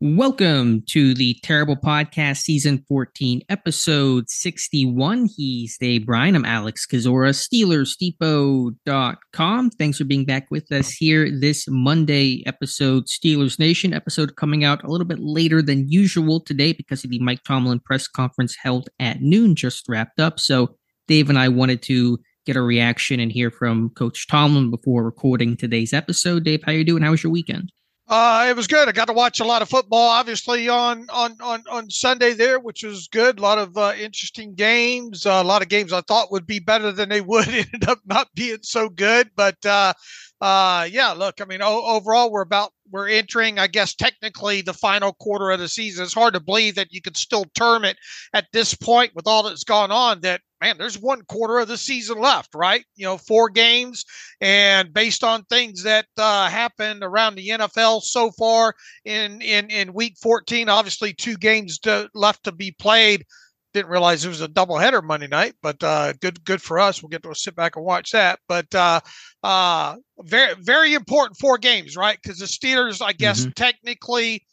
Welcome to the Terrible Podcast, Season 14, Episode 61. He's Dave Bryan. I'm Alex Kozora, SteelersDepot.com. Thanks for being back with us here this Monday episode, Steelers Nation episode coming out a little bit later than usual today because of the Mike Tomlin press conference held at noon, just wrapped up. So Dave and I wanted to get a reaction and hear from Coach Tomlin before recording today's episode. Dave, how are you doing? How was your weekend? Uh, it was good. I got to watch a lot of football, obviously on on on on Sunday there, which was good. A lot of uh, interesting games. Uh, a lot of games I thought would be better than they would ended up not being so good. But uh, uh, yeah, look, I mean, o- overall, we're about we're entering, I guess, technically the final quarter of the season. It's hard to believe that you could still term it at this point with all that's gone on. That man, there's one quarter of the season left, right? You know, four games, and based on things that uh, happened around the NFL so far in in in Week 14, obviously two games to, left to be played. Didn't realize it was a doubleheader Monday night, but uh, good good for us. We'll get to sit back and watch that. But uh, uh, very very important four games, right? Because the Steelers, I guess, mm-hmm. technically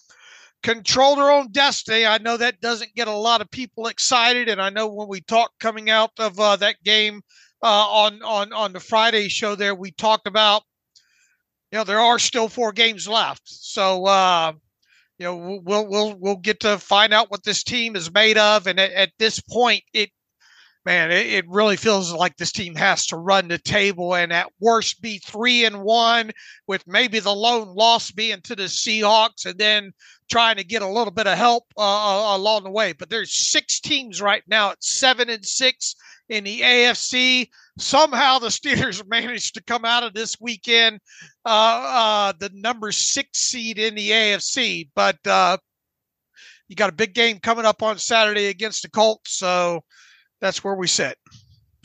control their own destiny. I know that doesn't get a lot of people excited, and I know when we talked coming out of uh, that game uh, on on on the Friday show, there we talked about you know there are still four games left, so uh, you know we'll we'll we'll get to find out what this team is made of, and at, at this point, it man, it, it, really feels like this team has to run the table and at worst be three and one, with maybe the lone loss being to the Seahawks, and then trying to get a little bit of help uh, uh along the way. But there's six teams right now at seven and six in the AFC. Somehow the Steelers managed to come out of this weekend uh, uh, the number six seed in the AFC, but. Uh, you got a big game coming up on Saturday against the Colts, so that's where we sit.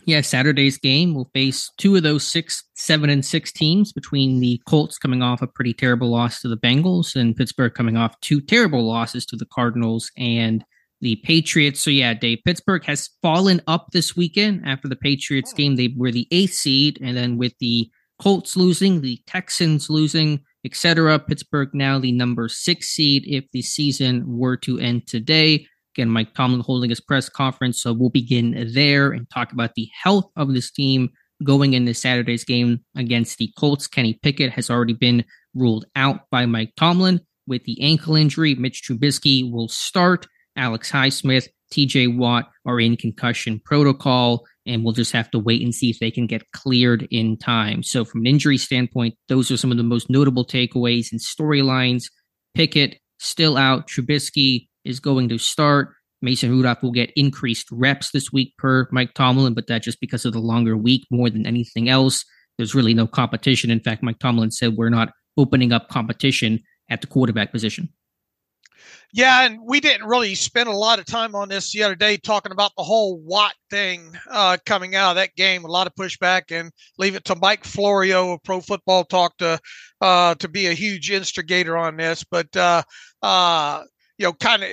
Yeah, Saturday's game will face two of those six, seven, and six teams between the Colts coming off a pretty terrible loss to the Bengals and Pittsburgh coming off two terrible losses to the Cardinals and the Patriots. So yeah, Dave, Pittsburgh has fallen up this weekend after the Patriots oh. game. They were the eighth seed, and then with the Colts losing, the Texans losing, etc. Pittsburgh now the number six seed if the season were to end today. Again, Mike Tomlin holding his press conference. So we'll begin there and talk about the health of this team going into Saturday's game against the Colts. Kenny Pickett has already been ruled out by Mike Tomlin with the ankle injury. Mitch Trubisky will start. Alex Highsmith, TJ Watt are in concussion protocol, and we'll just have to wait and see if they can get cleared in time. So, from an injury standpoint, those are some of the most notable takeaways and storylines. Pickett still out. Trubisky is going to start. Mason Rudolph will get increased reps this week per Mike Tomlin, but that just because of the longer week more than anything else. There's really no competition. In fact, Mike Tomlin said we're not opening up competition at the quarterback position. Yeah, and we didn't really spend a lot of time on this the other day talking about the whole Watt thing uh, coming out of that game. A lot of pushback, and leave it to Mike Florio of Pro Football Talk to uh, to be a huge instigator on this. But uh, uh you know, kind of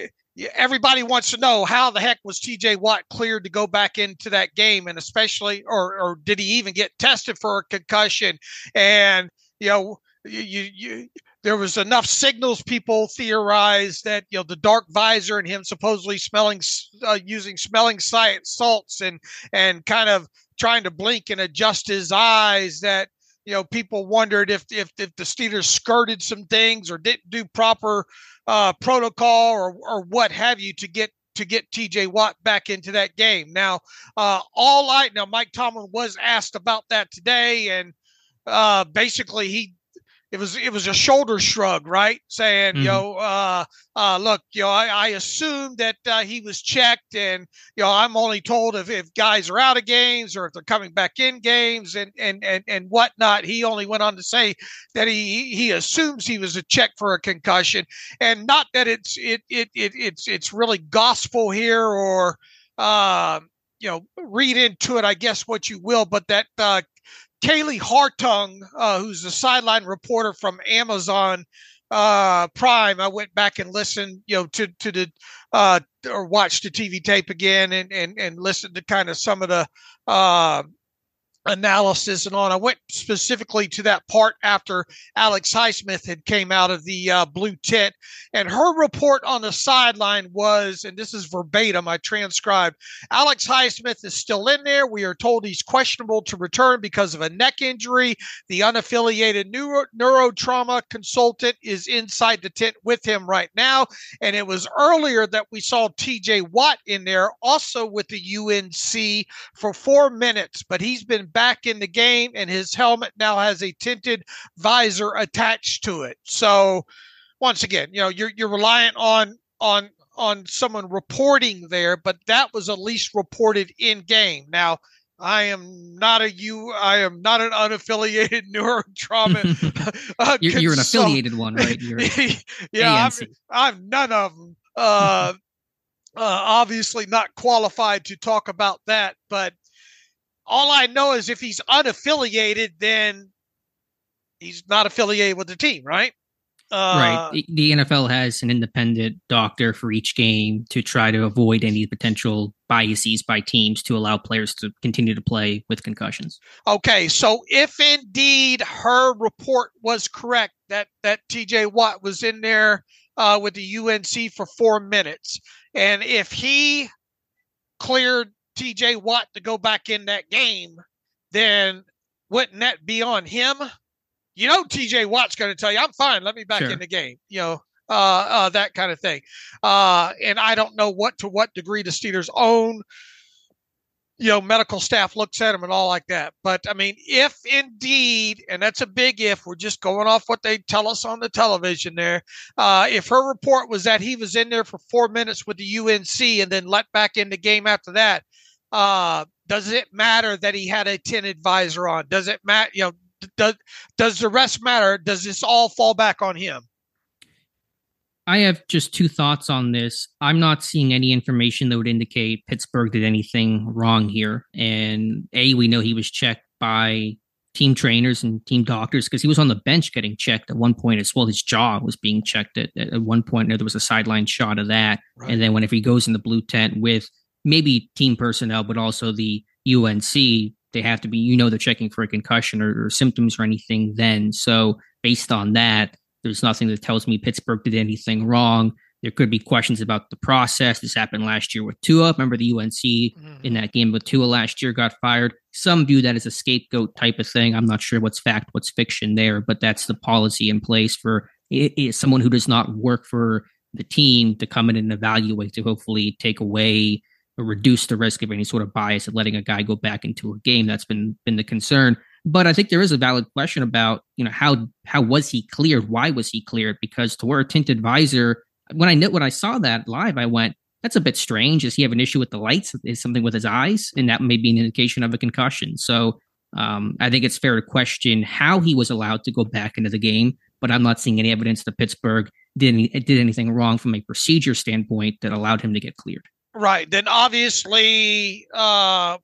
everybody wants to know how the heck was TJ Watt cleared to go back into that game, and especially, or or did he even get tested for a concussion? And you know, you you, you there was enough signals people theorized that you know the dark visor and him supposedly smelling uh, using smelling science salts and and kind of trying to blink and adjust his eyes that you know people wondered if if, if the Steelers skirted some things or didn't do proper uh, protocol or or what have you to get to get TJ Watt back into that game. Now, uh, all I now Mike Tomlin was asked about that today, and uh, basically he it was it was a shoulder shrug, right? Saying, mm-hmm. yo, uh, uh, look, you know, I, I assumed that uh, he was checked, and you know, I'm only told if, if guys are out of games or if they're coming back in games and and and and whatnot. He only went on to say that he he assumes he was a check for a concussion, and not that it's it it, it it's it's really gospel here or uh, you know, read into it, I guess what you will, but that uh, Kaylee Hartung, uh, who's the sideline reporter from Amazon uh, Prime, I went back and listened, you know, to to the uh, or watched the TV tape again and and and listened to kind of some of the uh, analysis and on. I went specifically to that part after Alex Highsmith had came out of the uh, blue tent, and her report on the sideline was, and this is verbatim, I transcribed. Alex Highsmith is still in there. We are told he's questionable to return because of a neck injury. The unaffiliated neuro, neurotrauma consultant is inside the tent with him right now, and it was earlier that we saw T.J. Watt in there, also with the UNC for four minutes, but he's been back in the game, and his helmet now has a tinted visor attached to it. So, once again, you know, you're you're reliant on on on someone reporting there, but that was at least reported in game. Now, I am not a you. I am not an unaffiliated neurotrauma. uh, you're, you're, an affiliated one, right? Yeah, I'm, I'm, none of them. Uh, uh, obviously, not qualified to talk about that, but all I know is if he's unaffiliated, then he's not affiliated with the team, right? Uh, right. The NFL has an independent doctor for each game to try to avoid any potential biases by teams to allow players to continue to play with concussions. Okay, so if indeed her report was correct that that TJ Watt was in there uh, with the UNC for four minutes, and if he cleared TJ Watt to go back in that game, then wouldn't that be on him? You know, TJ Watt's going to tell you, I'm fine. Let me back sure. in the game. You know, uh, uh, that kind of thing. Uh, and I don't know what to what degree the Steelers own you know, medical staff looks at him and all like that. But I mean, if indeed, and that's a big if, we're just going off what they tell us on the television there. Uh, if her report was that he was in there for four minutes with the UNC and then let back in the game after that, uh, does it matter that he had a tin advisor on? Does it matter? You know, does does the rest matter? Does this all fall back on him? I have just two thoughts on this. I'm not seeing any information that would indicate Pittsburgh did anything wrong here. And A, we know he was checked by team trainers and team doctors because he was on the bench getting checked at one point as well. His jaw was being checked at, at one point. There was a sideline shot of that. Right. And then whenever he goes in the blue tent with maybe team personnel, but also the UNC, they have to be, you know, they're checking for a concussion or, or symptoms or anything then. So based on that, there's nothing that tells me Pittsburgh did anything wrong. There could be questions about the process. This happened last year with Tua. Remember the UNC mm-hmm. in that game with Tua last year got fired. Some view that as a scapegoat type of thing. I'm not sure what's fact, what's fiction there, but that's the policy in place for someone who does not work for the team to come in and evaluate to hopefully take away or reduce the risk of any sort of bias of letting a guy go back into a game. That's been been the concern. But I think there is a valid question about, you know, how how was he cleared? Why was he cleared? Because to wear a tinted visor, when I know when I saw that live, I went, that's a bit strange. Does he have an issue with the lights? Is something with his eyes? And that may be an indication of a concussion. So um, I think it's fair to question how he was allowed to go back into the game, but I'm not seeing any evidence that Pittsburgh did, any, did anything wrong from a procedure standpoint that allowed him to get cleared. Right. Then obviously, uh,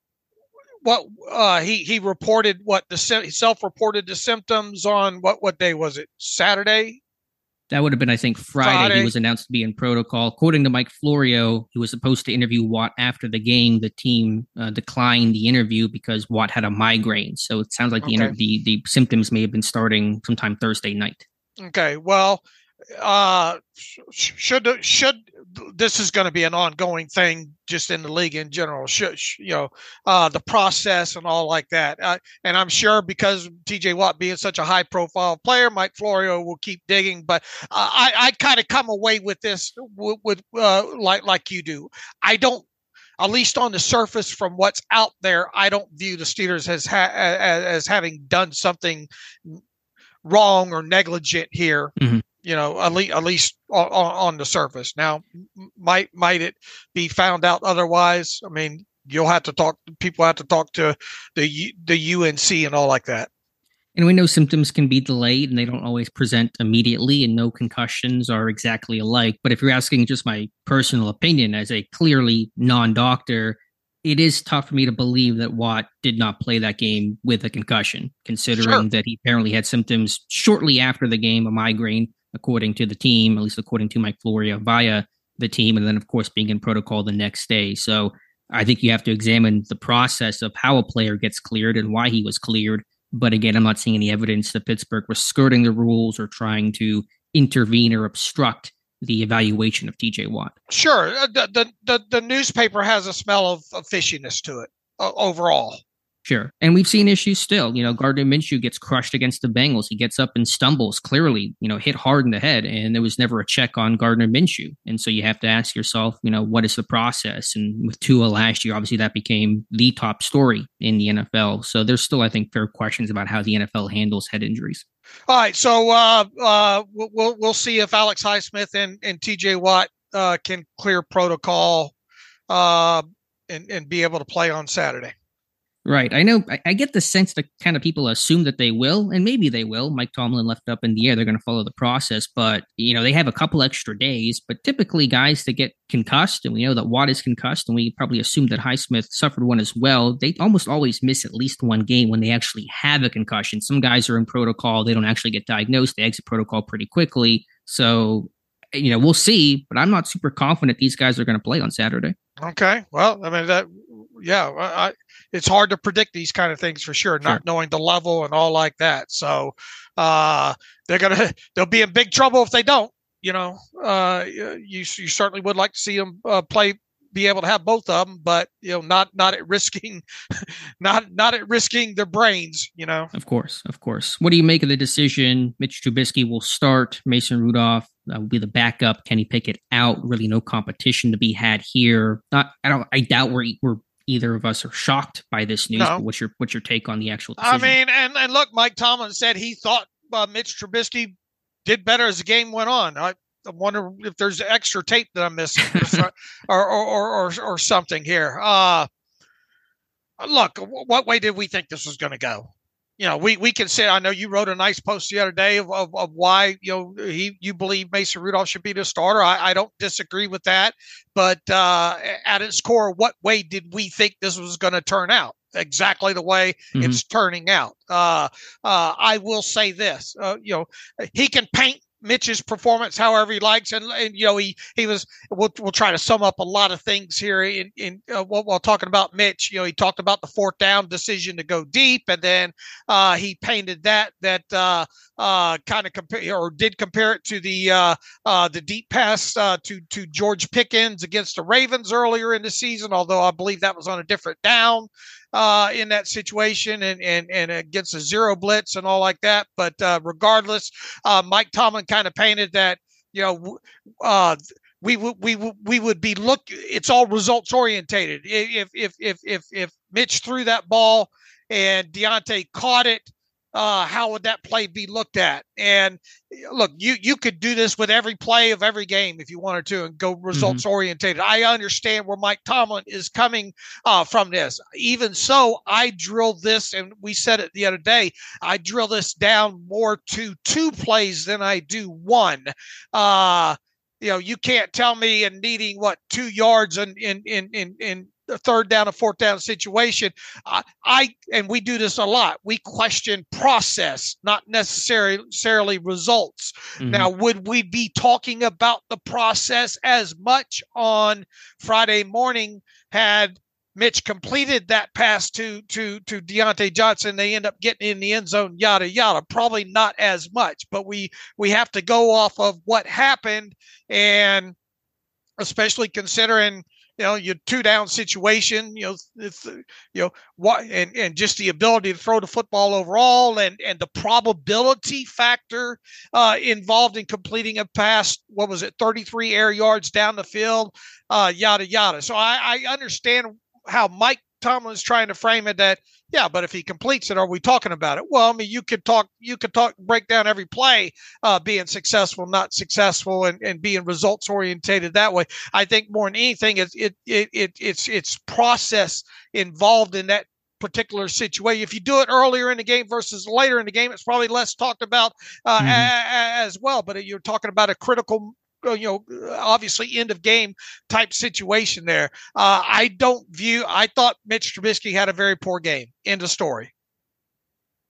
what uh, he he reported what the self-reported the symptoms on what what day was it Saturday? That would have been I think Friday. Friday. He was announced to be in protocol. According to Mike Florio, who was supposed to interview Watt after the game, the team uh, declined the interview because Watt had a migraine. So it sounds like the, okay. inter- the the symptoms may have been starting sometime Thursday night. Okay, well, uh, should should this is going to be an ongoing thing just in the league in general. Should, you know uh, the process and all like that. Uh, and i'm sure because tj watt being such a high profile player mike florio will keep digging but uh, i i kind of come away with this with, with uh, like like you do. I don't at least on the surface from what's out there i don't view the steelers as ha- as, as having done something wrong or negligent here. Mm-hmm you know, at least, at least on, on the surface. Now, might might it be found out otherwise? I mean, you'll have to talk. People have to talk to the the UNC and all like that. And we know symptoms can be delayed and they don't always present immediately, and no concussions are exactly alike. But if you're asking just my personal opinion as a clearly non doctor, it is tough for me to believe that Watt did not play that game with a concussion, considering sure. that he apparently had symptoms shortly after the game, a migraine, according to the team, at least according to Mike Florio via the team, and then, of course, being in protocol the next day. So I think you have to examine the process of how a player gets cleared and why he was cleared. But again, I'm not seeing any evidence that Pittsburgh was skirting the rules or trying to intervene or obstruct the evaluation of TJ Watt. Sure, uh, the the the, the newspaper has a smell of, of fishiness to it uh, overall. Sure. And we've seen issues still. You know, Gardner Minshew gets crushed against the Bengals. He gets up and stumbles, clearly, you know, hit hard in the head. And there was never a check on Gardner Minshew. And so you have to ask yourself, you know, what is the process? And with Tua last year, obviously that became the top story in the NFL. So there's still, I think, fair questions about how the NFL handles head injuries. All right. So uh, uh, we'll, we'll see if Alex Highsmith and, and TJ Watt uh, can clear protocol uh, and, and be able to play on Saturday. Right. I know. I, I, get the sense that kind of people assume that they will, and maybe they will. Mike Tomlin left up in the air. They're going to follow the process, but you know they have a couple extra days. But typically, guys that get concussed, and we know that Watt is concussed, and we probably assume that Highsmith suffered one as well. They almost always miss at least one game when they actually have a concussion. Some guys are in protocol; they don't actually get diagnosed. They exit protocol pretty quickly. So, you know, we'll see. But I'm not super confident these guys are going to play on Saturday. Okay. Well, I mean that. Yeah, I, it's hard to predict these kind of things for sure, not knowing the level and all like that. So uh, they're gonna they'll be in big trouble if they don't. You know, uh, you you certainly would like to see them uh, play be able to have both of them, but you know, not not at risking, not not at risking their brains. You know. Of course, of course. What do you make of the decision? Mitch Trubisky will start. Mason Rudolph uh, will be the backup. Kenny Pickett out. Really, no competition to be had here. Not. I don't. I doubt we're we're either of us are shocked by this news. No. what's your what's your take on the actual? Decision? I mean, and and look, Mike Tomlin said he thought uh, Mitch Trubisky did better as the game went on. I, I wonder if there's extra tape that I'm missing or, or, or, or, or something here. Uh, look, what way did we think this was going to go? You know, we we can say I know you wrote a nice post the other day of, of, of, why you know he you believe Mason Rudolph should be the starter. I, I don't disagree with that, but uh, at its core, what way did we think this was going to turn out? Exactly the way mm-hmm. it's turning out. Uh, uh, I will say this: uh, you know, he can paint Mitch's performance however he likes, and, and you know he he was. We'll, we'll try to sum up a lot of things here in in uh, while, while, talking about Mitch. You know he talked about the fourth down decision to go deep, and then uh, he painted that that uh, uh, kind of compare or did compare it to the uh, uh, the deep pass uh, to to George Pickens against the Ravens earlier in the season. Although I believe that was on a different down uh, in that situation and, and, and against a zero blitz and all like that. But uh, regardless, uh, Mike Tomlin kind of painted that, you know, uh, we would we would we would be look. It's all results orientated. If if if if if Mitch threw that ball and Diontae caught it uh, how would that play be looked at? And look, you you could do this with every play of every game if you wanted to, and go results mm-hmm. orientated. I understand where Mike Tomlin is coming uh, from this. Even so, I drill this, and we said it the other day. I drill this down more to two plays than I do one. Uh, you know, you can't tell me in needing what two yards in in in in, in third down and fourth down situation. I, I and we do this a lot. We question process, not necessarily results. Mm-hmm. Now, would we be talking about the process as much on Friday morning had Mitch completed that pass to to to Diontae Johnson. They end up getting in the end zone, yada yada. Probably not as much, but we we have to go off of what happened, and especially considering you know your two down situation you know if, you know what and and just the ability to throw the football overall and and the probability factor uh, involved in completing a pass what was it 33 air yards down the field uh, yada yada. So i i understand how mike tomlin's trying to frame it that yeah, but if he completes it, are we talking about it? Well, I mean, you could talk, you could talk, break down every play, uh, being successful, not successful, and, and being results orientated that way. I think more than anything, it's it, it, it it's it's process involved in that particular situation. If you do it earlier in the game versus later in the game, it's probably less talked about uh, mm-hmm. a, a, as well. But you're talking about a critical you know, obviously end of game type situation there. Uh, I don't view. I thought Mitch Trubisky had a very poor game. End of story.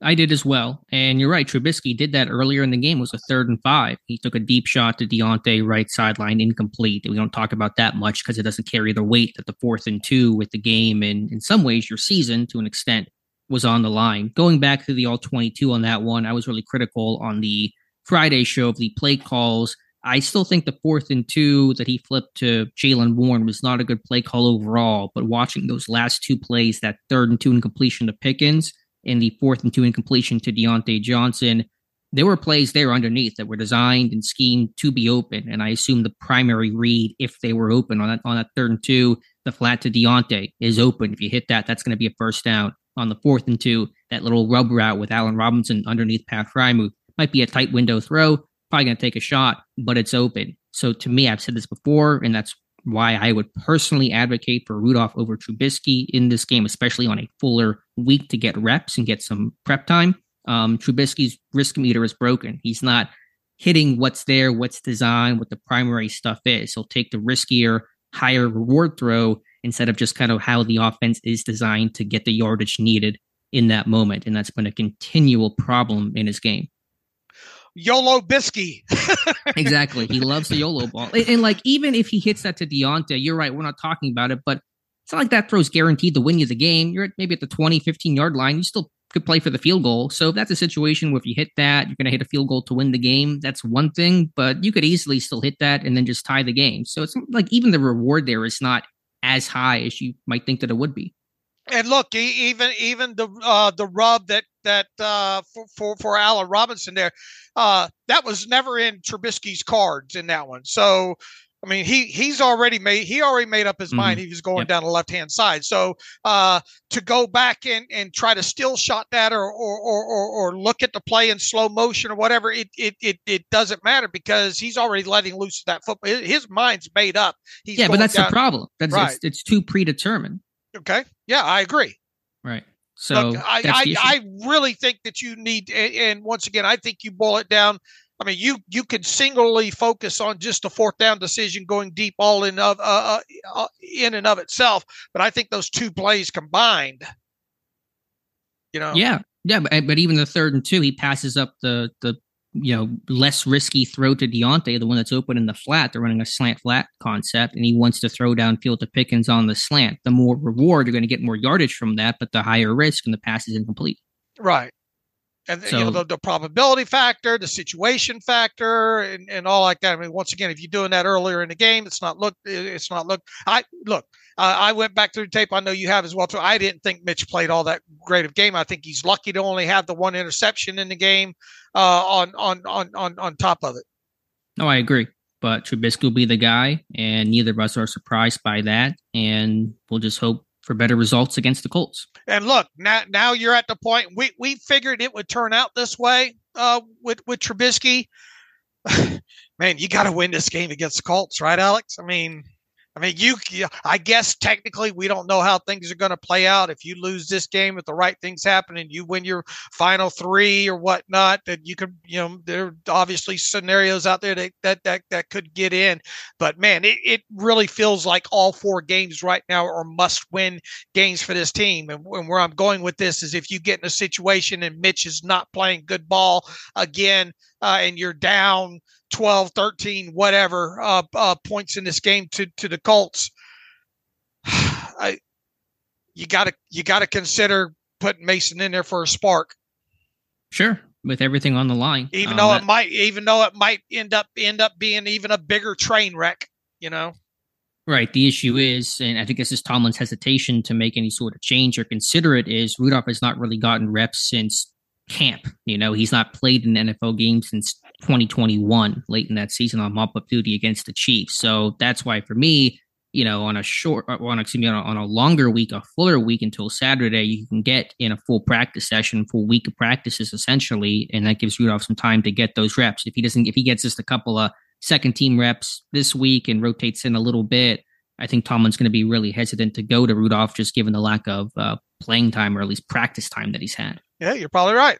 I did as well. And you're right. Trubisky did that earlier in the game. It was a third and five. He took a deep shot to Diontae, right sideline, incomplete. We don't talk about that much because it doesn't carry the weight that the fourth and two with the game. And in some ways, your season to an extent was on the line. Going back to the all 22 on that one, I was really critical on the Friday show of the play calls. I still think the fourth and two that he flipped to Jaylen Warren was not a good play call overall. But watching those last two plays, that third and two incompletion to Pickens, and the fourth and two incompletion to Diontae Johnson. There were plays there underneath that were designed and schemed to be open. And I assume the primary read, if they were open on that on that third and two, the flat to Diontae is open. If you hit that, that's going to be a first down. On the fourth and two, that little rub route with Allen Robinson underneath Pat Freiermuth might be a tight window throw, probably going to take a shot, but it's open. So to me, I've said this before, and that's why I would personally advocate for Rudolph over Trubisky in this game, especially on a fuller week to get reps and get some prep time. Um, Trubisky's risk meter is broken. He's not hitting what's there, what's designed, what the primary stuff is. He'll take the riskier, higher reward throw instead of just kind of how the offense is designed to get the yardage needed in that moment. And that's been a continual problem in his game. YOLO Bisky. exactly. He loves the YOLO ball. And, and, like, even if he hits that to Diontae, you're right. We're not talking about it, but it's not like that throws guaranteed to win you the game. You're at maybe at the 20, 15 yard line. You still could play for the field goal. So if that's a situation where if you hit that, you're going to hit a field goal to win the game. That's one thing, but you could easily still hit that and then just tie the game. So it's like even the reward there is not as high as you might think that it would be. And look, even even the uh, the rub that that uh, for, for for Allen Robinson there, uh, that was never in Trubisky's cards in that one. So, I mean, he he's already made he already made up his mm-hmm. mind. He was going yep. down the left hand side. So uh, to go back and, and try to still shot that or or, or or or look at the play in slow motion or whatever, it it it, it doesn't matter because he's already letting loose that football. His mind's made up. He's yeah, but that's down. the problem. That's right. it's, it's too predetermined. Okay. Yeah, I agree. So Look, I, I, I, really think that you need, and once again, I think you boil it down. I mean, you you could singly focus on just a fourth down decision going deep, all in of uh, uh, uh, in and of itself. But I think those two plays combined, you know, yeah, yeah. But, but even the third and two, he passes up the the you know, less risky throw to Diontae, the one that's open in the flat. They're running a slant flat concept, and he wants to throw downfield to Pickens on the slant. The more reward, you're going to get more yardage from that, but the higher risk and the pass is incomplete. Right and so, you know the, the, probability factor, the situation factor, and, and all like that. I mean, once again, if you're doing that earlier in the game, it's not look. It's not look. I look. Uh, I went back through the tape. I know you have as well too. I didn't think Mitch played all that great of game. I think he's lucky to only have the one interception in the game. Uh, on on on on on top of it. No, I agree. But Trubisky will be the guy, and neither of us are surprised by that. And we'll just hope for better results against the Colts. And look, now now you're at the point we we figured it would turn out this way uh, with with Trubisky. Man, you got to win this game against the Colts, right, Alex? I mean, I mean, you, I guess technically we don't know how things are going to play out. If you lose this game, if the right things happen and you win your final three or whatnot, that you could, you know, there are obviously scenarios out there that, that, that, that could get in. But man, it, it really feels like all four games right now are must win games for this team. And, and where I'm going with this is if you get in a situation and Mitch is not playing good ball again, uh, and you're down 12, 13, whatever uh, uh, points in this game to to the Colts, I, you got to you got to consider putting Mason in there for a spark. Sure, with everything on the line, even um, though that, it might even though it might end up end up being even a bigger train wreck, you know. Right. The issue is, and I think this is Tomlin's hesitation to make any sort of change or consider it, is Rudolph has not really gotten reps since camp. You know, he's not played an NFL game since 2021, late in that season on mop up duty against the Chiefs. So that's why for me, you know, on a short, uh, on excuse me, on a, on a longer week, a fuller week until Saturday, you can get in a full practice session, full week of practices essentially, and that gives Rudolph some time to get those reps. If he doesn't, if he gets just a couple of second team reps this week and rotates in a little bit, I think Tomlin's going to be really hesitant to go to Rudolph just given the lack of uh, playing time or at least practice time that he's had. Yeah, you're probably right.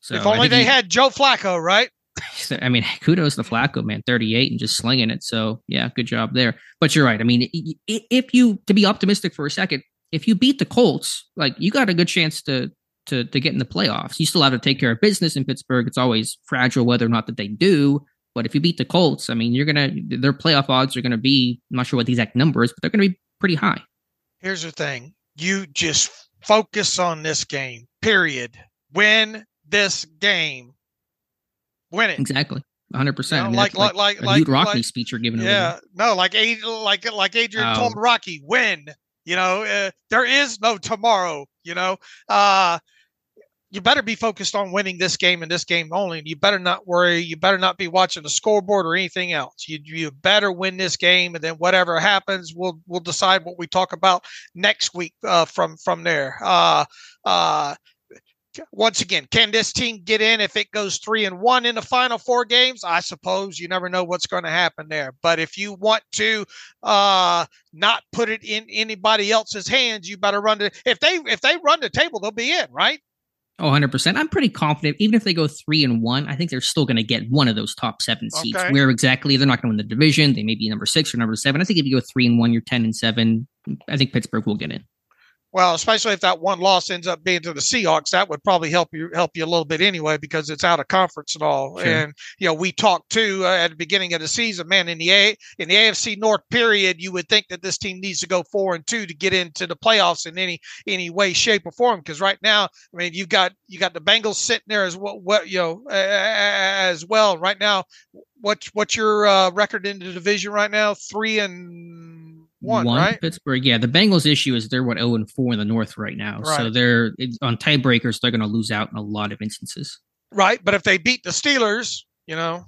So if only they he, had Joe Flacco, right? I mean, kudos to Flacco, man, 38 and just slinging it. So, yeah, good job there. But you're right. I mean, if you, to be optimistic for a second, if you beat the Colts, like you got a good chance to to to get in the playoffs. You still have to take care of business in Pittsburgh. It's always fragile whether or not that they do. But if you beat the Colts, I mean, you're gonna their playoff odds are gonna be I'm not sure what the exact number is, but they're gonna be pretty high. Here's the thing: you just focus on this game. Period. Win this game. Win it exactly. 100. percent you know, like, like like like Rocky like, speech you're giving. Yeah, no, like like like Adrian oh. told Rocky, win. You know, uh, there is no tomorrow. You know, uh, you better be focused on winning this game and this game only. You better not worry. You better not be watching the scoreboard or anything else. You you better win this game, and then whatever happens, we'll we'll decide what we talk about next week uh, from from there. Uh, uh, once again, can this team get in if it goes three and one in the final four games? I suppose you never know what's going to happen there. But if you want to uh, not put it in anybody else's hands, you better run the. If they if they run the table, they'll be in, right? Oh, 100%. I'm pretty confident. Even if they go three and one, I think they're still going to get one of those top seven seats. Okay. Where exactly? They're not going to win the division. They may be number six or number seven. I think if you go three and one, you're 10 and seven. I think Pittsburgh will get in. Well, especially if that one loss ends up being to the Seahawks, that would probably help you help you a little bit anyway because it's out of conference and all. Sure. And you know, we talked too uh, at the beginning of the season, man. In the A in the AFC North period, you would think that this team needs to go four and two to get into the playoffs in any any way, shape, or form. Because right now, I mean, you've got you got the Bengals sitting there as well, what you know, uh, as well. Right now, what what's your uh, record in the division right now? Three and one, one right? Pittsburgh. Yeah, the Bengals' issue is they're what zero oh and four in the North right now, right. so they're on tiebreakers. They're going to lose out in a lot of instances. Right, but if they beat the Steelers, you know.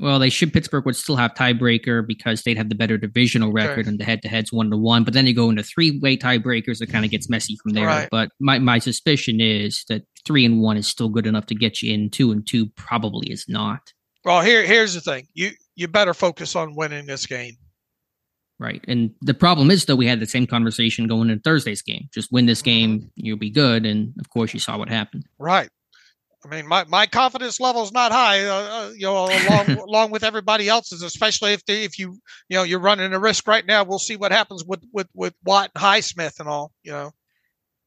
Well, they should. Pittsburgh would still have tiebreaker because they'd have the better divisional record, okay. and the head-to-heads one to one. But then you go into three-way tiebreakers, it kind of gets messy from there. Right. But my my suspicion is that three and one is still good enough to get you in. Two and two probably is not. Well, here here's the thing: you you better focus on winning this game. Right. And the problem is, though, we had the same conversation going into Thursday's game. Just win this game, mm-hmm. you'll be good. And of course, you saw what happened. Right. I mean, my, my confidence level is not high, uh, uh you know, along along with everybody else's, especially if they, if you you know you're running a risk right now. We'll see what happens with with with Watt, Highsmith, and all. You know.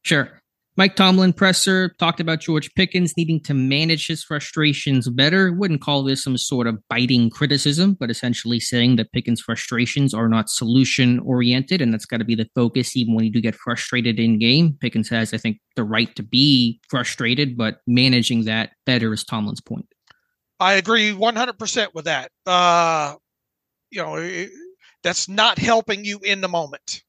Sure. Mike Tomlin presser talked about George Pickens needing to manage his frustrations better. Wouldn't call this some sort of biting criticism, but essentially saying that Pickens' frustrations are not solution oriented, and that's got to be the focus even when you do get frustrated in game. Pickens has, I think, the right to be frustrated, but managing that better is Tomlin's point. I agree 100% with that. Uh, you know, that's not helping you in the moment.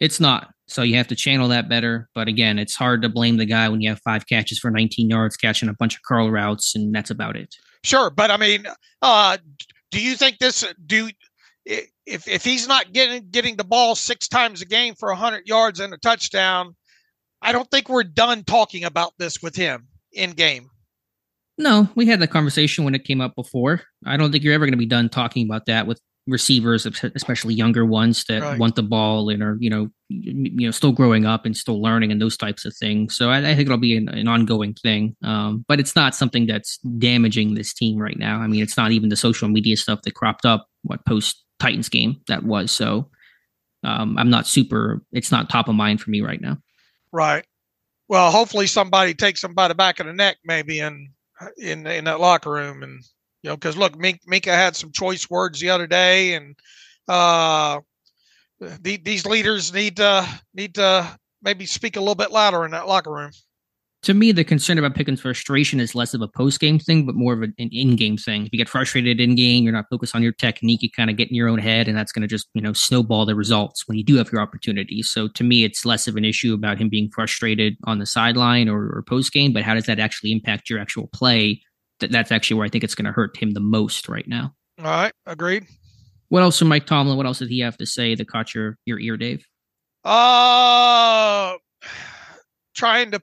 It's not. So you have to channel that better. But again, it's hard to blame the guy when you have five catches for 19 yards, catching a bunch of curl routes, and that's about it. Sure, but I mean, uh, do you think this? Do if if he's not getting getting the ball six times a game for 100 yards and a touchdown, I don't think we're done talking about this with him in game. No, we had that conversation when it came up before. I don't think you're ever going to be done talking about that with receivers, especially younger ones that right. want the ball and are you know you know still growing up and still learning and those types of things. So I, I think it'll be an, an ongoing thing, um, but it's not something that's damaging this team right now. I mean, it's not even the social media stuff that cropped up what post Titans game that was. So um, I'm not super. It's not top of mind for me right now. Right. Well, hopefully somebody takes the back of the neck, maybe in in in that locker room and you know, because look, Minkah had some choice words the other day, and uh, the, these leaders need to need to maybe speak a little bit louder in that locker room. To me, the concern about Pickens' frustration is less of a post game thing, but more of an in game thing. If you get frustrated in game, you're not focused on your technique, you kind of get in your own head, and that's going to just you know snowball the results when you do have your opportunities. So to me, it's less of an issue about him being frustrated on the sideline or, or post game, but how does that actually impact your actual play that that's actually where I think it's going to hurt him the most right now. All right, agreed. What else from Mike Tomlin? What else did he have to say that caught your your ear, Dave? Uh trying to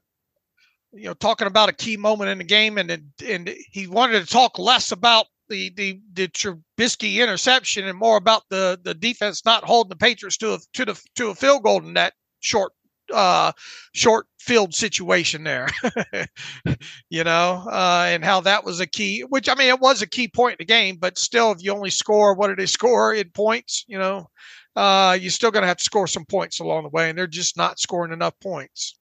you know talking about a key moment in the game and and he wanted to talk less about the the the Trubisky interception and more about the the defense not holding the Patriots to a to the to a field goal in that short uh, short field situation there, you know, uh, and how that was a key, which I mean, it was a key point in the game, but still, if you only score, what did they score in points, you know, uh, you're still going to have to score some points along the way, and they're just not scoring enough points.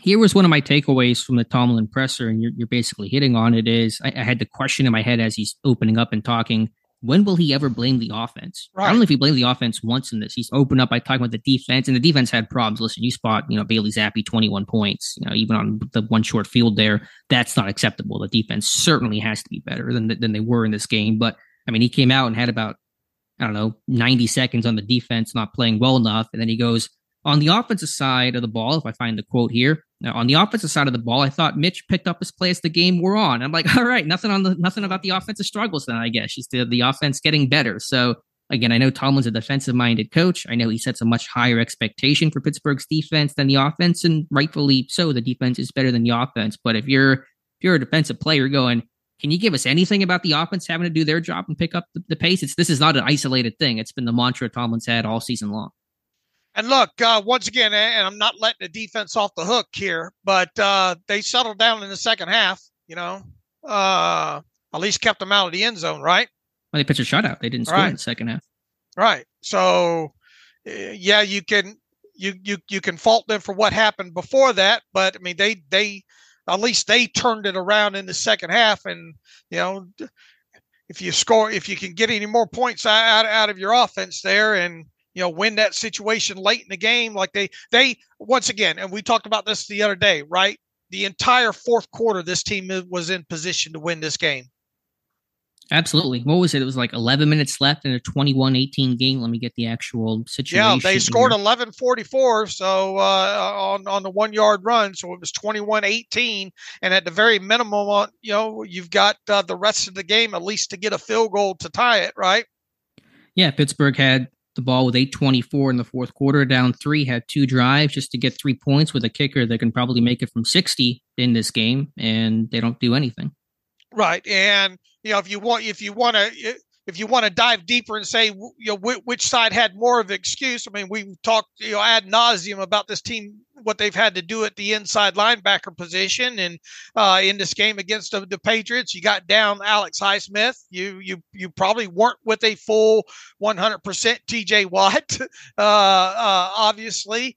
Here was one of my takeaways from the Tomlin presser, and you're, you're basically hitting on it. Is I, I had the question in my head as he's opening up and talking when will he ever blame the offense? Right. I don't know if he blamed the offense once in this. He's opened up by talking about the defense, and the defense had problems. Listen, you spot, you know, Bailey Zappe 21 points, you know, even on the one short field there. That's not acceptable. The defense certainly has to be better than, than they were in this game. But I mean, he came out and had about, I don't know, 90 seconds on the defense not playing well enough. And then he goes, on the offensive side of the ball, if I find the quote here, on the offensive side of the ball, I thought Mitch picked up his play as the game wore on. I'm like, all right, nothing on the nothing about the offensive struggles then, I guess. Just the, the offense getting better. So again, I know Tomlin's a defensive minded coach. I know he sets a much higher expectation for Pittsburgh's defense than the offense, and rightfully so. The defense is better than the offense. But if you're if you're a defensive player going, can you give us anything about the offense having to do their job and pick up the, the pace? It's this is not an isolated thing. It's been the mantra Tomlin's had all season long. And look, uh, once again, and I'm not letting the defense off the hook here, but uh, they settled down in the second half. You know, uh, at least kept them out of the end zone, right? Well, they pitched a shutout. They didn't score right. in the second half. Right. So, eh, yeah, you can you you you can fault them for what happened before that, but I mean, they they at least they turned it around in the second half, and you know, if you score, if you can get any more points out out of your offense there, and you know, win that situation late in the game. Like they, they once again, and we talked about this the other day, right? The entire fourth quarter, this team was in position to win this game. Absolutely. What was it? It was like 11 minutes left in a 21 18 game. Let me get the actual situation. Yeah, they scored 11 44. So uh, on, on the one yard run. So it was 21 18. And at the very minimum, uh, you know, you've got uh, the rest of the game at least to get a field goal to tie it, right? Yeah, Pittsburgh had the ball with 824 in the fourth quarter, down three, had two drives just to get three points with a kicker that can probably make it from 60 in this game, and they don't do anything. Right. And, you know, if you want, if you want to, if you want to dive deeper and say, you know, which side had more of an excuse, I mean, we talked, you know, ad nauseum about this team, what they've had to do at the inside linebacker position, and uh, in this game against the, the, Patriots, you got down Alex Highsmith. You you you probably weren't with a full 100% T.J. Watt, uh, uh, obviously.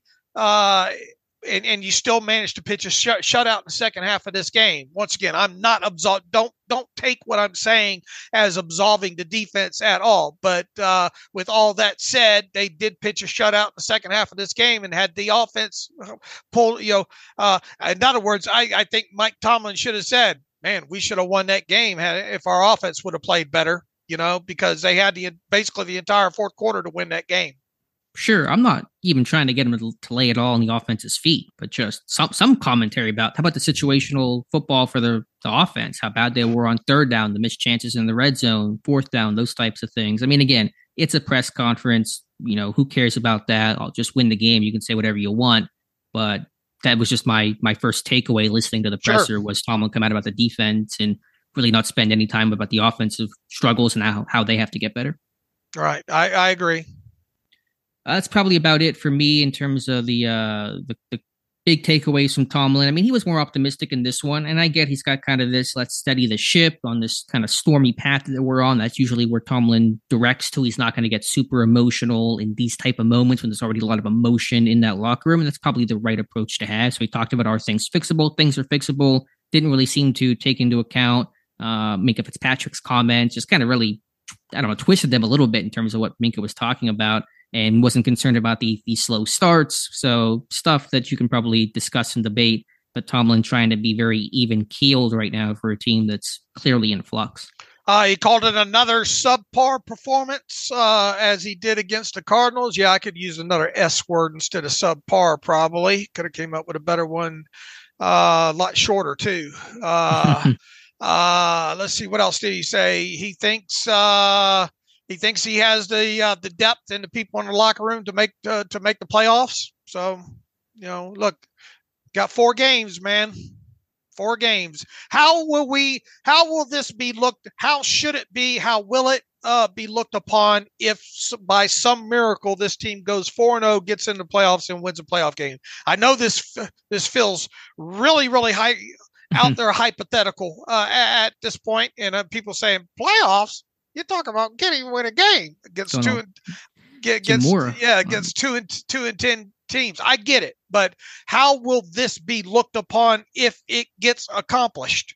And, and you still managed to pitch a sh- shutout in the second half of this game. Once again, I'm not absol- don't don't take what I'm saying as absolving the defense at all. But uh, with all that said, they did pitch a shutout in the second half of this game and had the offense pull. You know, uh, in other words, I, I think Mike Tomlin should have said, "Man, we should have won that game if our offense would have played better." You know, because they had the basically the entire fourth quarter to win that game sure, I'm not even trying to get him to, to lay it all on the offense's feet, but just some some commentary about how about the situational football for the, the offense, how bad they were on third down, the missed chances in the red zone, fourth down, those types of things. I mean, again, it's a press conference. You know, who cares about that? I'll just win the game. You can say whatever you want, but that was just my my first takeaway listening to the presser sure. was Tomlin come out about the defense and really not spend any time about the offensive struggles and how, how they have to get better. Right. I, I agree that's probably about it for me in terms of the uh the, the big takeaways from Tomlin. I mean, he was more optimistic in this one, and I get he's got kind of this let's steady the ship on this kind of stormy path that we're on. That's usually where Tomlin directs to. He's not going to get super emotional in these type of moments when there's already a lot of emotion in that locker room, and that's probably the right approach to have. So he talked about are things fixable? Things are fixable. Didn't really seem to take into account uh, Minkah Fitzpatrick's comments. Just kind of really, I don't know, twisted them a little bit in terms of what Minkah was talking about and wasn't concerned about the the slow starts. So stuff that you can probably discuss and debate. But Tomlin trying to be very even keeled right now for a team that's clearly in flux. Uh, he called it another subpar performance uh, as he did against the Cardinals. Yeah, I could use another S word instead of subpar. Probably could have came up with a better one. Uh, a lot shorter too. Uh, uh, let's see what else did he say. He thinks uh, he thinks he has the uh, the depth and the people in the locker room to make uh, to make the playoffs. So, you know, look, got four games, man. Four games. How will we? How will this be looked? How should it be? How will it uh, be looked upon if by some miracle this team goes 4 0, gets into the playoffs and wins a playoff game? I know this this feels really, really high out there hypothetical uh, at, this point, and uh, people saying playoffs. You're talking about getting even win a game against two and against yeah against two and two and ten teams. I get it, but how will this be looked upon if it gets accomplished?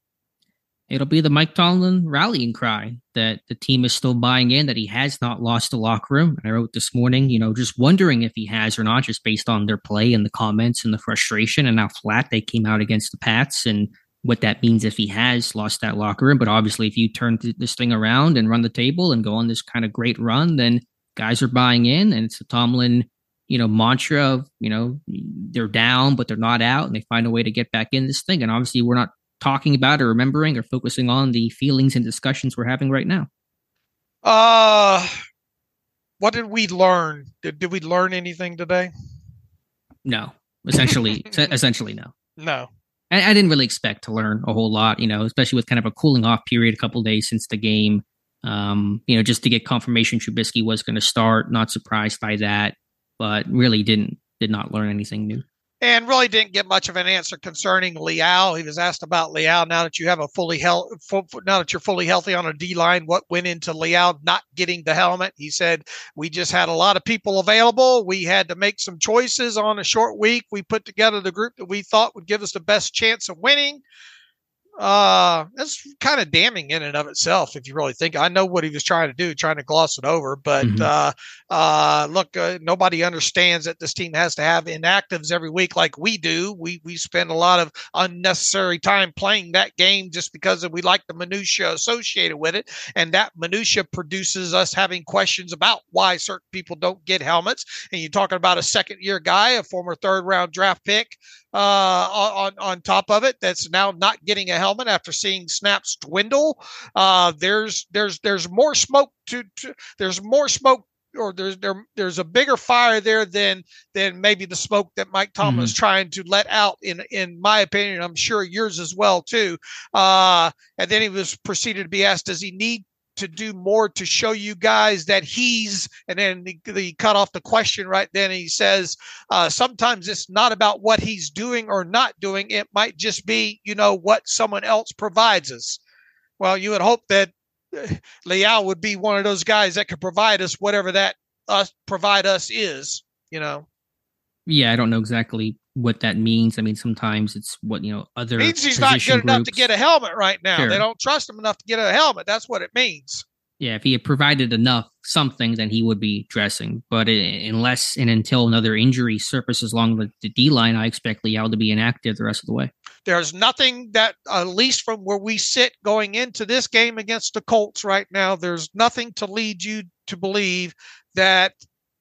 It'll be the Mike Tomlin rallying cry that the team is still buying in, that he has not lost the locker room. And I wrote this morning, you know, just wondering if he has or not, just based on their play and the comments and the frustration and how flat they came out against the Pats and what that means if he has lost that locker room. But obviously, if you turn this thing around and run the table and go on this kind of great run, then guys are buying in, and it's a Tomlin, you know, mantra of you know they're down but they're not out, and they find a way to get back in this thing. And obviously, we're not talking about or remembering or focusing on the feelings and discussions we're having right now? Uh, what did we learn? Did, did we learn anything today? No, essentially, essentially no. No. I, I, didn't really expect to learn a whole lot, you know, especially with kind of a cooling off period, a couple days since the game. Um, you know, just to get confirmation Trubisky was going to start. Not surprised by that, but really didn't did not learn anything new and really didn't get much of an answer concerning Leal. He was asked about Leal. Now that you have a fully health, now that you're fully healthy on a D line, what went into Leal not getting the helmet? He said we just had a lot of people available. We had to make some choices on a short week. We put together the group that we thought would give us the best chance of winning uh that's kind of damning in and of itself if you really think i know what he was trying to do trying to gloss it over but mm-hmm. uh uh look uh, nobody understands that this team has to have inactives every week like we do we we spend a lot of unnecessary time playing that game just because we like the minutia associated with it and that minutia produces us having questions about why certain people don't get helmets and you're talking about a second year guy a former third round draft pick uh, on on top of it that's now not getting a helmet after seeing snaps dwindle. Uh, there's there's there's more smoke to, to there's more smoke or there's there, there's a bigger fire there than than maybe the smoke that Mike Tomlin is mm-hmm. trying to let out in in my opinion I'm sure yours as well too uh, and then he was proceeded to be asked does he need to do more to show you guys that he's and then he, he cut off the question right then. He says uh, sometimes it's not about what he's doing or not doing. It might just be you know what someone else provides us. Well you would hope that uh, Leal would be one of those guys that could provide us whatever that us provide us is you know yeah i don't know exactly what that means. I mean, sometimes it's what you know other it means he's not good groups. enough to get a helmet right now. Sure. They don't trust him enough to get a helmet. That's what it means. Yeah, if he had provided enough something, then he would be dressing. But unless and until another injury surfaces along the, the D line, I expect Leal to be inactive the rest of the way. There's nothing that, at least from where we sit going into this game against the Colts right now, there's nothing to lead you to believe that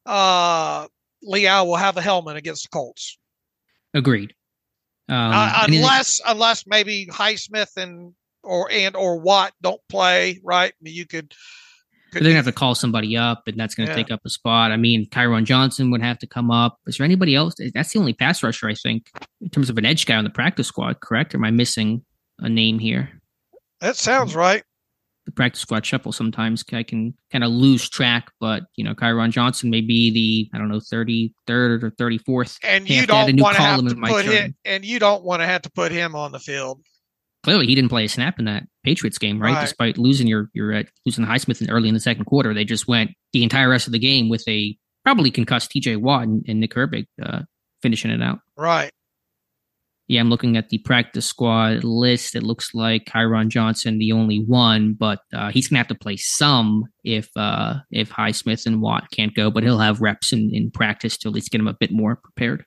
uh, Leal will have a helmet against the Colts. Agreed. Um, uh, unless unless maybe Highsmith and or and or Watt don't play, right? I mean, you could. could they're gonna have to call somebody up, and that's gonna yeah. take up a spot. I mean, Kyron Johnson would have to come up. Is there anybody else? That's the only pass rusher I think in terms of an edge guy on the practice squad. Correct? Or am I missing a name here? That sounds right the practice squad shuffle sometimes I can kind of lose track, but you know, Kyron Johnson may be the I don't know thirty third or thirty fourth, and you don't want to have to put him, and you don't want to have to put him on the field. Clearly, he didn't play a snap in that Patriots game, right? right. Despite losing your your uh, losing Highsmith in early in the second quarter, they just went the entire rest of the game with a probably concussed T.J. Watt and, and Nick Herbig uh, finishing it out. Right yeah, I'm looking at the practice squad list. It looks like Kyron Johnson, the only one, but uh, he's gonna have to play some if uh, if Highsmith and Watt can't go. But he'll have reps in, in practice to at least get him a bit more prepared.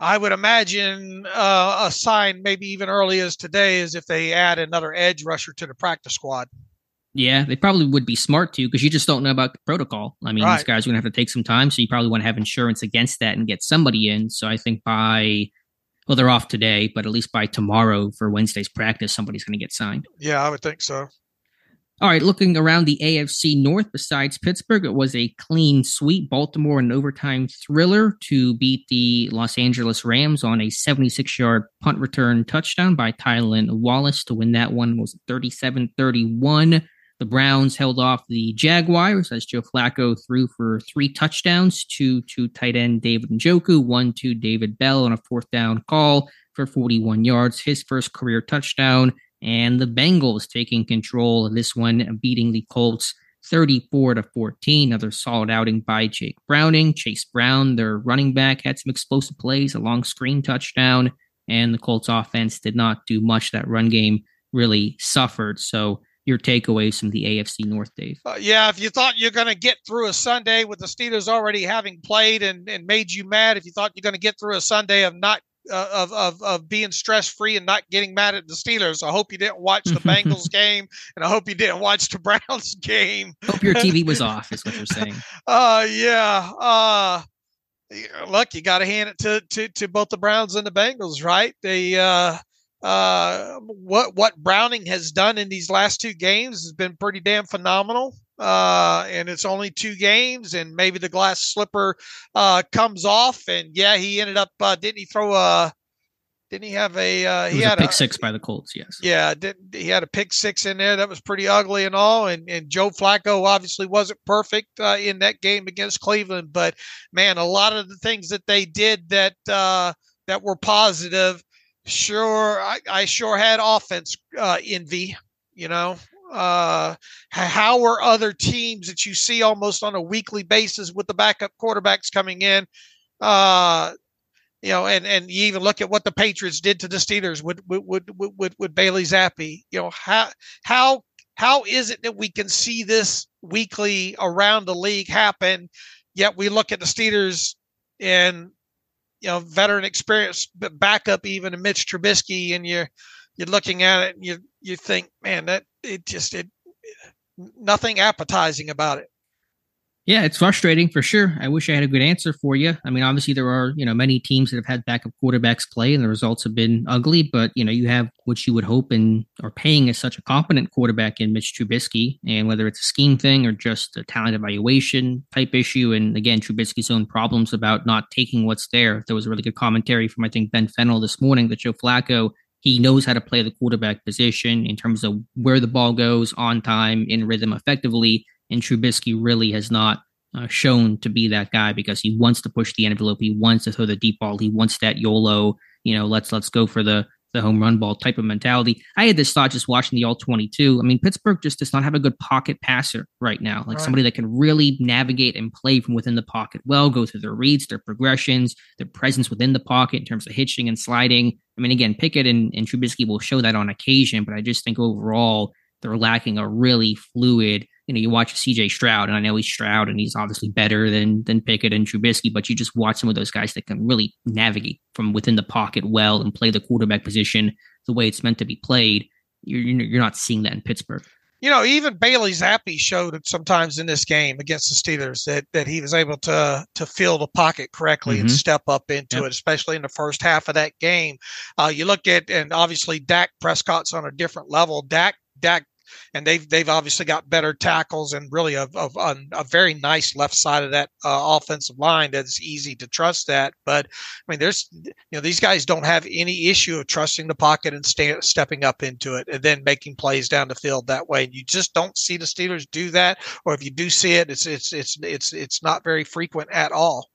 I would imagine uh, a sign, maybe even early as today, is if they add another edge rusher to the practice squad. Yeah, they probably would be smart to because you just don't know about the protocol. I mean, right. these guys are going to have to take some time, so you probably want to have insurance against that and get somebody in. So I think by well, they're off today, but at least by tomorrow for Wednesday's practice, somebody's going to get signed. Yeah, I would think so. All right, looking around the AFC North, besides Pittsburgh, it was a clean sweep. Baltimore, an overtime thriller to beat the Los Angeles Rams on a 76 yard punt return touchdown by Tylan Wallace to win that one was 37 31. The Browns held off the Jaguars as Joe Flacco threw for three touchdowns, two to tight end David Njoku, one to David Bell on a fourth down call for 41 yards, his first career touchdown and the Bengals taking control of this one, beating the Colts 34 to 14. Another solid outing by Jake Browning. Chase Brown, their running back, had some explosive plays, a long screen touchdown, and the Colts offense did not do much. That run game really suffered. So, your takeaways from the AFC North, Dave? Uh, yeah, if you thought you're going to get through a Sunday with the Steelers already having played and, and made you mad, if you thought you're going to get through a Sunday of not uh, of, of of being stress free and not getting mad at the Steelers. I hope you didn't watch the Bengals game, and I hope you didn't watch the Browns game. Hope your TV was off. Is what you're saying. Uh yeah. Uh look, you got to hand it to, to to both the Browns and the Bengals, right? They uh uh what what Browning has done in these last two games has been pretty damn phenomenal uh, and it's only two games, and maybe the glass slipper uh, comes off. And yeah, he ended up uh, didn't he throw a didn't he have a uh, he had a pick a, six by the Colts? Yes. Yeah, he had a pick six in there that was pretty ugly and all. And and Joe Flacco obviously wasn't perfect uh, in that game against Cleveland, but man, a lot of the things that they did that uh, that were positive. Sure, I, I sure had offense uh, envy. You know, uh, how are other teams that you see almost on a weekly basis with the backup quarterbacks coming in? Uh, you know, and and you even look at what the Patriots did to the Steelers with with with with, with Bailey Zappe. You know how how how is it that we can see this weekly around the league happen? Yet we look at the Steelers and you know veteran experience but backup even in Mitch Trubisky, and you're you're looking at it and you you think, man, that it just it nothing appetizing about it. Yeah, it's frustrating for sure. I wish I had a good answer for you. I mean, obviously there are, you know, many teams that have had backup quarterbacks play and the results have been ugly, but you know, you have what you would hope and are paying as such a competent quarterback in Mitch Trubisky. And whether it's a scheme thing or just a talent evaluation type issue, and again, Trubisky's own problems about not taking what's there. There was a really good commentary from I think Ben Fennell this morning that Joe Flacco he knows how to play the quarterback position in terms of where the ball goes on time, in rhythm, effectively. And Trubisky really has not uh, shown to be that guy because he wants to push the envelope. He wants to throw the deep ball. He wants that YOLO. You know, let's let's go for the the home run ball type of mentality. I had this thought just watching the all 22. I mean, Pittsburgh just does not have a good pocket passer right now, like right. somebody that can really navigate and play from within the pocket well, go through their reads, their progressions, their presence within the pocket in terms of hitching and sliding. I mean, again, Pickett and, and Trubisky will show that on occasion, but I just think overall they're lacking a really fluid you know, you watch CJ Stroud, and I know he's Stroud, and he's obviously better than than Pickett and Trubisky, but you just watch some of those guys that can really navigate from within the pocket well and play the quarterback position the way it's meant to be played. You're you're not seeing that in Pittsburgh. You know, even Bailey Zappe showed it sometimes in this game against the Steelers that that he was able to to fill the pocket correctly mm-hmm. and step up into yep. it, especially in the first half of that game. Uh, you look at and obviously Dak Prescott's on a different level. Dak Dak and they've they've obviously got better tackles and really a, a, a very nice left side of that uh, offensive line that's easy to trust that. But I mean, there's you know these guys don't have any issue of trusting the pocket and stay, stepping up into it and then making plays down the field that way. And you just don't see the Steelers do that, or if you do see it, it's it's it's it's it's not very frequent at all.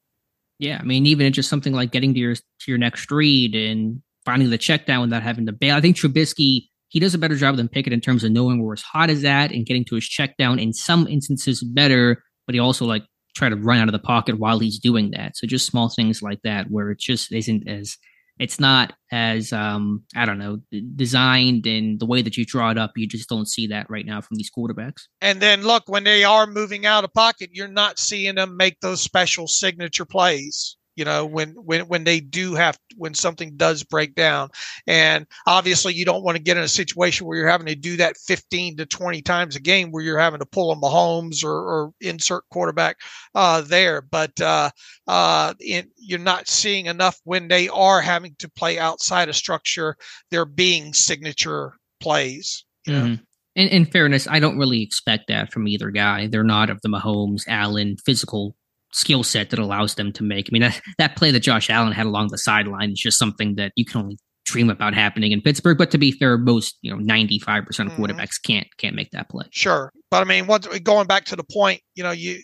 Yeah, I mean, even just something like getting to your to your next read and finding the check down without having to bail. I think Trubisky he does a better job than Pickett in terms of knowing where his hot is at and getting to his check down in some instances better, but he also like try to run out of the pocket while he's doing that. So just small things like that where it just isn't as it's not as um I don't know designed and the way that you draw it up. You just don't see that right now from these quarterbacks. And then look, when they are moving out of pocket, you're not seeing them make those special signature plays you know when when when they do have when something does break down and obviously you don't want to get in a situation where you're having to do that 15 to 20 times a game where you're having to pull a Mahomes or, or insert quarterback uh, there but uh, uh, you're not seeing enough when they are having to play outside of structure they're being signature plays mm-hmm. In, in fairness, I don't really expect that from either guy. They're not of the Mahomes, Allen physical skill set that allows them to make. I mean, that, that play that Josh Allen had along the sideline is just something that you can only dream about happening in Pittsburgh. But to be fair, most you know ninety five percent of mm-hmm. quarterbacks can't can't make that play. Sure, but I mean, once going back to the point, you know, you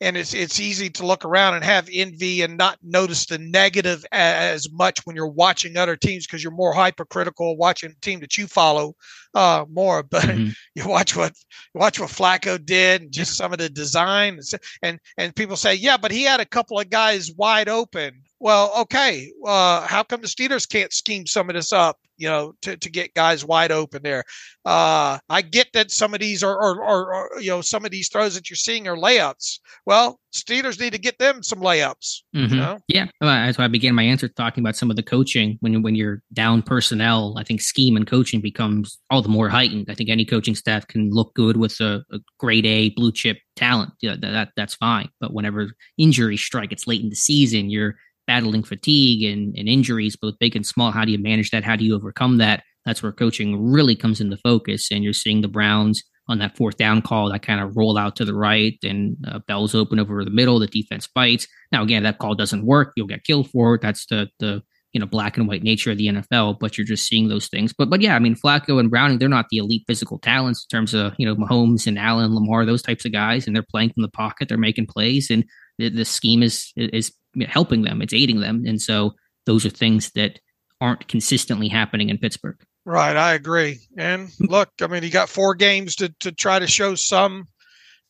and it's it's easy to look around and have envy and not notice the negative as much when you're watching other teams because you're more hypercritical watching the team that you follow uh, more. But mm-hmm. you watch what you watch what Flacco did and just some of the design and and people say, yeah, but he had a couple of guys wide open well, okay, uh, how come the Steelers can't scheme some of this up, you know, to, to get guys wide open there? Uh, I get that some of these are, are, are, are, you know, some of these throws that you're seeing are layups. Well, Steelers need to get them some layups. Mm-hmm. You know? Yeah, well, that's why I began my answer talking about some of the coaching. When when you're down personnel, I think scheme and coaching becomes all the more heightened. I think any coaching staff can look good with a, a grade A blue chip talent. Yeah, that, that that's fine. But whenever injuries strike, it's late in the season. You're battling fatigue and, and injuries, both big and small. How do you manage that? How do you overcome that? That's where coaching really comes into focus. And you're seeing the Browns on that fourth down call that kind of roll out to the right and uh, Bell's open over the middle. The defense bites. Now, again, that call doesn't work. You'll get killed for it. That's the, the, you know, black and white nature of the NFL, but you're just seeing those things. But, but yeah, I mean, Flacco and Browning, they're not the elite physical talents in terms of, you know, Mahomes and Allen, Lamar, those types of guys, and they're playing from the pocket. They're making plays and the, scheme is, is helping them, it's aiding them. And so those are things that aren't consistently happening in Pittsburgh. Right, I agree. And look, I mean, he got four games to to try to show some.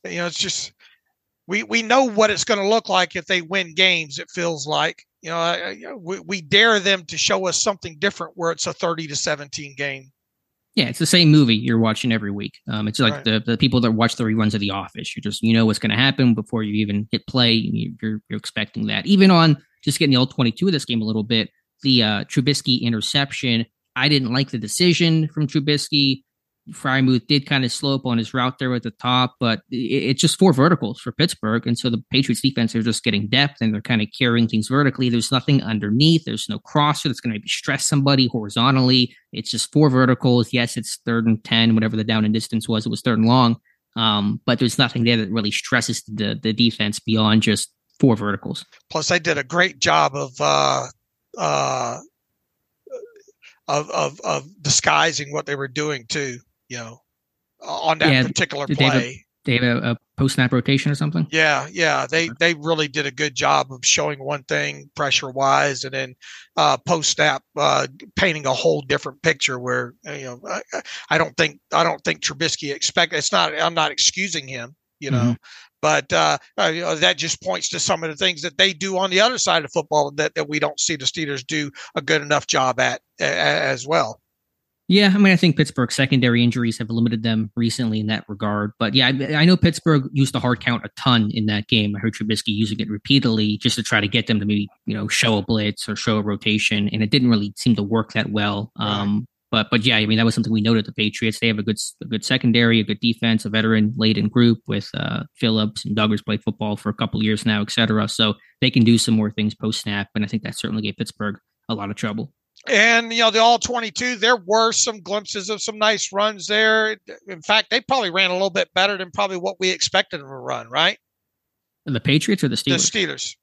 You know, it's just we we know what it's going to look like if they win games. It feels like you know we, we dare them to show us something different where it's a thirty to seventeen game. Yeah, it's the same movie you're watching every week. Um, it's like right. the, the people that watch the reruns of The Office. You just you know what's going to happen before you even hit play. You're you're expecting that. Even on just getting the old 22 of this game a little bit, the uh, Trubisky interception. I didn't like the decision from Trubisky. Freiermuth did kind of slow up on his route there at the top, but it, it's just four verticals for Pittsburgh. And so the Patriots defense are just getting depth and they're kind of carrying things vertically. There's nothing underneath. There's no crosser that's going to maybe stress somebody horizontally. It's just four verticals. Yes, it's third and 10, whatever the down and distance was. It was third and long. Um, but there's nothing there that really stresses the, the defense beyond just four verticals. Plus, they did a great job of, uh, uh, of, of, of disguising what they were doing too you know, on that yeah, particular play. They have, a, they have a, a post snap rotation or something. Yeah, yeah, they they really did a good job of showing one thing pressure wise, and then uh, post snap uh, painting a whole different picture. Where you know, I, I, don't think I don't think Trubisky expect. It's not. I'm not excusing him. You know. Mm-hmm. But uh, uh, you know, that just points to some of the things that they do on the other side of football that, that we don't see the Steelers do a good enough job at as well. Yeah, I mean, I think Pittsburgh secondary injuries have limited them recently in that regard. But yeah, I, I, know Pittsburgh used the hard count a ton in that game. I heard Trubisky using it repeatedly just to try to get them to maybe you know show a blitz or show a rotation, and it didn't really seem to work that well. Um, but but yeah, I mean that was something we noted. The Patriots they have a good a good secondary, a good defense, a veteran laden group with uh, Phillips and Douglas played football for a couple years now, et cetera. So they can do some more things post snap, and I think that certainly gave Pittsburgh a lot of trouble. And you know the all 22, there were some glimpses of some nice runs there. In fact, they probably ran a little bit better than probably what we expected them to run, right? The Patriots or the Steelers? The Steelers.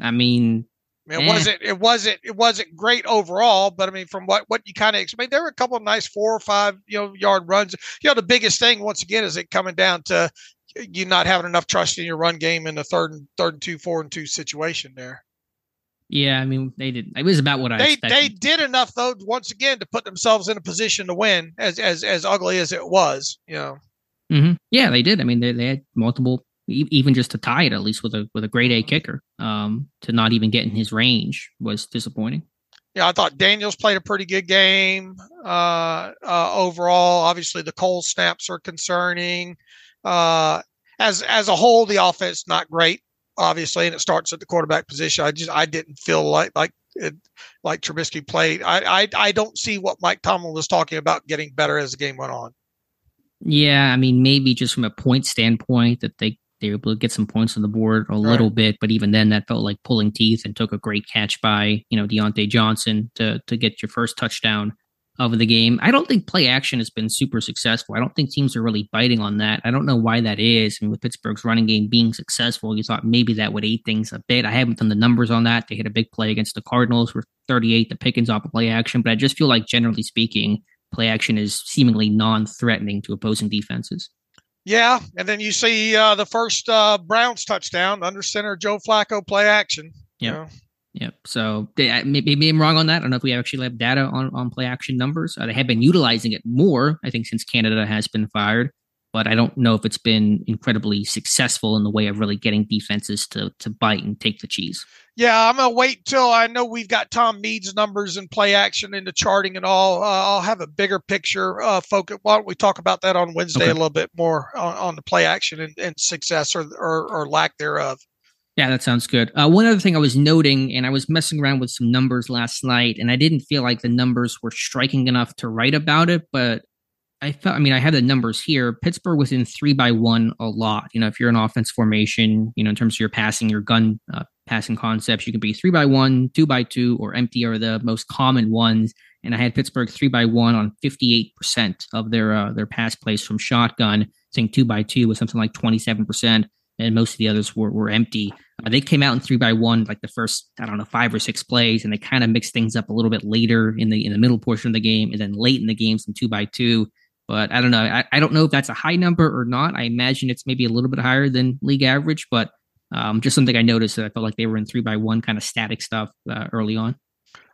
I mean, it eh. wasn't it wasn't it wasn't great overall, but I mean from what what you kind of expect, there were a couple of nice four or five you know yard runs. You know the biggest thing once again is it coming down to you not having enough trust in your run game in the third and third and two, four and two situation there. Yeah, I mean they did. It was about what I. They expected. they did enough though once again to put themselves in a position to win, as as as ugly as it was. You know. Mm-hmm. Yeah, they did. I mean, they they had multiple, even just to tie it at least with a with a grade A kicker. Um, to not even get in his range was disappointing. Yeah, I thought Daniels played a pretty good game uh, uh, overall. Obviously, the Cole snaps are concerning. Uh, as as a whole, the offense not great obviously, and it starts at the quarterback position. I just I didn't feel like like it, like Trubisky played. I, I I don't see what Mike Tomlin was talking about getting better as the game went on. Yeah, I mean maybe just from a point standpoint that they they were able to get some points on the board a right. little bit, but even then that felt like pulling teeth and took a great catch by you know Diontae Johnson to to get your first touchdown. Of the game. I don't think play action has been super successful. I don't think teams are really biting on that. I don't know why that is. I mean, with Pittsburgh's running game being successful, you thought maybe that would aid things a bit. I haven't done the numbers on that. They hit a big play against the Cardinals for 38, the Pickens off of play action, but I just feel like generally speaking, play action is seemingly non-threatening to opposing defenses. Yeah, and then you see uh, the first uh, Browns touchdown under center Joe Flacco play action. Yeah. You know? Yep. So they, maybe I'm wrong on that. I don't know if we actually have data on, on play action numbers. Uh, they have been utilizing it more, I think, since Canada has been fired. But I don't know if it's been incredibly successful in the way of really getting defenses to to bite and take the cheese. Yeah, I'm gonna wait till I know we've got Tom Mead's numbers and play action into charting and all. Uh, I'll have a bigger picture uh, focus. Why don't we talk about that on Wednesday okay. a little bit more on, on the play action and, and success or, or, or lack thereof? Yeah, that sounds good. Uh, one other thing I was noting, and I was messing around with some numbers last night, and I didn't feel like the numbers were striking enough to write about it, but I felt, I mean, I have the numbers here. Pittsburgh was in three by one a lot. You know, if you're an offense formation, you know, in terms of your passing, your gun uh, passing concepts, you can be three by one, two by two, or empty are the most common ones. And I had Pittsburgh three by one on 58% of their uh, their pass plays from shotgun. I think two by two was something like 27% and most of the others were, were empty. Uh, they came out in three by one like the first I don't know five or six plays, and they kind of mixed things up a little bit later in the in the middle portion of the game, and then late in the game some two by two. But I don't know. I, I don't know if that's a high number or not. I imagine it's maybe a little bit higher than league average, but um, just something I noticed that I felt like they were in three by one kind of static stuff uh, early on.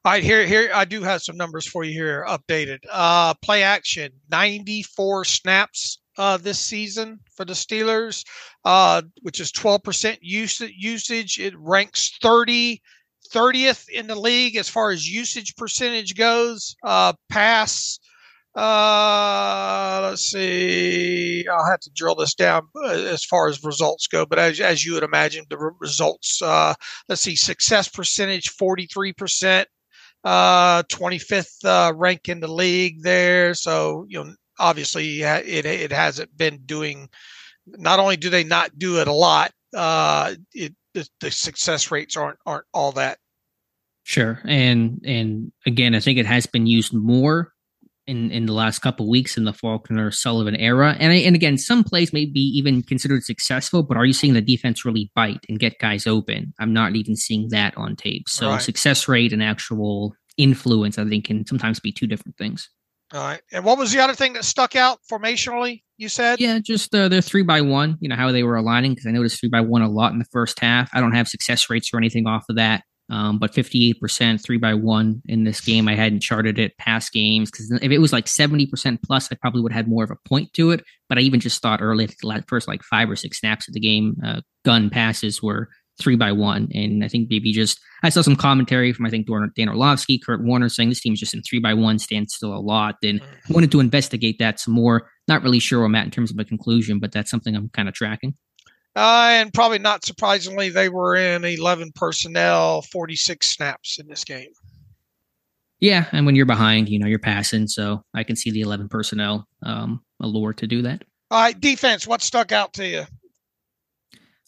All right, here, here I do have some numbers for you here updated. Uh, play action, ninety four snaps uh, this season for the Steelers, uh, which is 12% usage. It ranks 30, 30th in the league as far as usage percentage goes. Uh, pass, uh, let's see. I'll have to drill this down uh, as far as results go, but as, as you would imagine, the results, uh, let's see, success percentage 43%, uh, 25th uh, rank in the league there. So, you know, obviously it it hasn't been doing. Not only do they not do it a lot, uh, it the, the success rates aren't aren't all that. Sure, and and again, I think it has been used more in in the last couple weeks in the Faulkner Sullivan era. And I, and again, some plays may be even considered successful, but are you seeing the defense really bite and get guys open? I'm not even seeing that on tape. So right. success rate and actual influence, I think, can sometimes be two different things. All right. And what was the other thing that stuck out formationally? You said? Yeah, just uh, they're three by one. You know how they were aligning because I noticed three by one a lot in the first half. I don't have success rates or anything off of that, um, but fifty eight percent three by one in this game. I hadn't charted it past games because if it was like seventy percent plus, I probably would have had more of a point to it. But I even just thought early, the first like five or six snaps of the game, uh, gun passes were three by one. And I think maybe just I saw some commentary from I think Dan Orlovsky, Kurt Warner saying this team's just in three by one, stands still a lot. And mm-hmm. wanted to investigate that some more. Not really sure where I'm at in terms of a conclusion, but that's something I'm kind of tracking. Uh, and probably not surprisingly, they were in 11 personnel, 46 snaps in this game. Yeah, and when you're behind, you know you're passing, so I can see the 11 personnel um, allure to do that. All right, defense. What stuck out to you?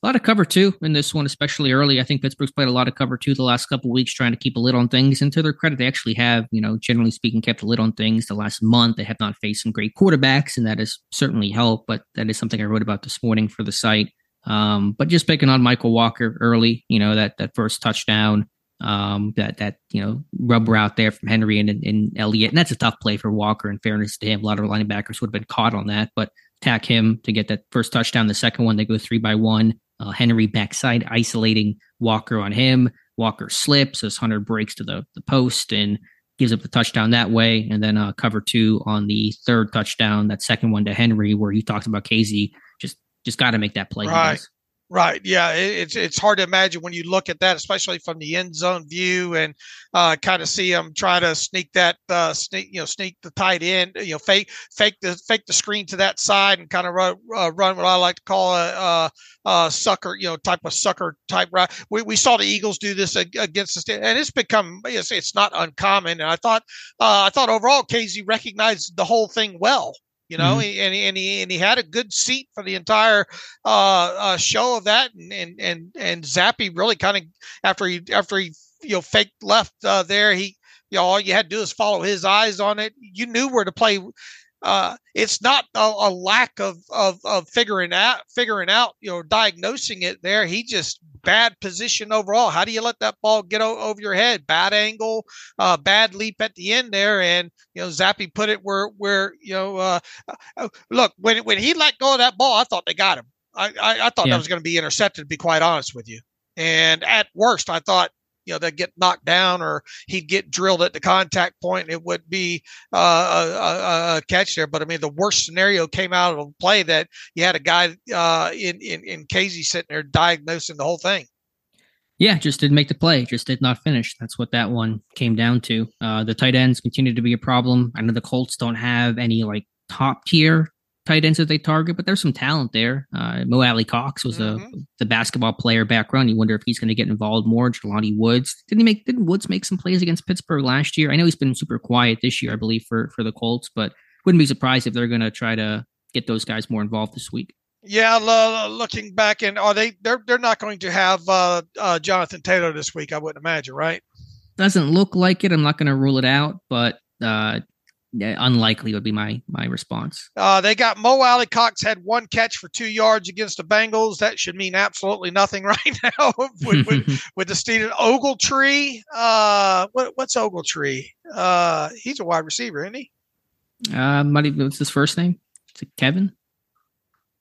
A lot of cover two in this one, especially early. I think Pittsburgh's played a lot of cover two the last couple weeks, trying to keep a lid on things. And to their credit, they actually have, you know, generally speaking, kept a lid on things. The last month, they have not faced some great quarterbacks, and that has certainly helped. But that is something I wrote about this morning for the site. Um, but just picking on Mykal Walker early, you know, that that first touchdown, um, that that you know rubber out there from Henry and, and Elliott, and that's a tough play for Walker. In fairness to him, a lot of linebackers would have been caught on that, but tack him to get that first touchdown. The second one, they go three by one. Uh, Henry backside isolating Walker on him. Walker slips as Hunter breaks to the, the post and gives up the touchdown that way. And then uh, cover two on the third touchdown, that second one to Henry, where he talks about Kazee just just got to make that play. Right. Right. Yeah. it's it's hard to imagine when you look at that, especially from the end zone view, and uh, kind of see them try to sneak that uh, sneak you know sneak the tight end, you know, fake fake the fake the screen to that side and kind of run uh, run what I like to call a, a, a, sucker, you know, type of sucker type route. We, we saw the Eagles do this against us, and it's become it's, it's not uncommon. And I thought uh, I thought overall Kazee recognized the whole thing well you know, mm-hmm. and, and he and he had a good seat for the entire uh, uh, show of that, and and and and Zappe really kind of after he after he you know faked left uh, there, he you know, all you had to do is follow his eyes on it. You knew where to play. Uh, it's not a, a lack of, of of figuring out figuring out you know diagnosing it there. He just bad position overall. How do you let that ball get o- over your head? Bad angle, uh, bad leap at the end there, and you know Zappe put it where where you know. Uh, uh, look when when he let go of that ball, I thought they got him. I I, I thought yeah. that was going to be intercepted. To be quite honest with you, and at worst, I thought you know they'd get knocked down or he'd get drilled at the contact point it would be uh, a, a, a, catch there but i mean the worst scenario came out of a play that you had a guy uh, in, in in Kazee sitting there diagnosing the whole thing yeah, just didn't make the play, just did not finish. That's what that one came down to. Uh, the tight ends continue to be a problem. I know the Colts don't have any like top tier tight ends that they target, but there's some talent there. Uh, Mo Alie-Cox was mm-hmm. a the basketball player background. You wonder if he's going to get involved more. Jelani Woods didn't he make? Didn't Woods make some plays against Pittsburgh last year? I know he's been super quiet this year, I believe for for the Colts, but wouldn't be surprised if they're going to try to get those guys more involved this week. Yeah, uh, looking back, and are they? They're they're not going to have uh, uh, Jonathan Taylor this week. I wouldn't imagine, right? Doesn't look like it. I'm not going to rule it out, but uh, unlikely would be my my response. Uh, they got Mo Alie-Cox had one catch for two yards against the Bengals. That should mean absolutely nothing right now with, with, with, the Steelers. Ogletree, uh, what, what's Ogletree? Uh, he's a wide receiver, isn't he? Uh, what's his first name? Is it Kevin?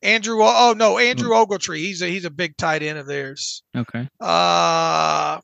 Andrew. Oh no, Andrew. Ogletree. He's a he's a big tight end of theirs. Okay. Uh,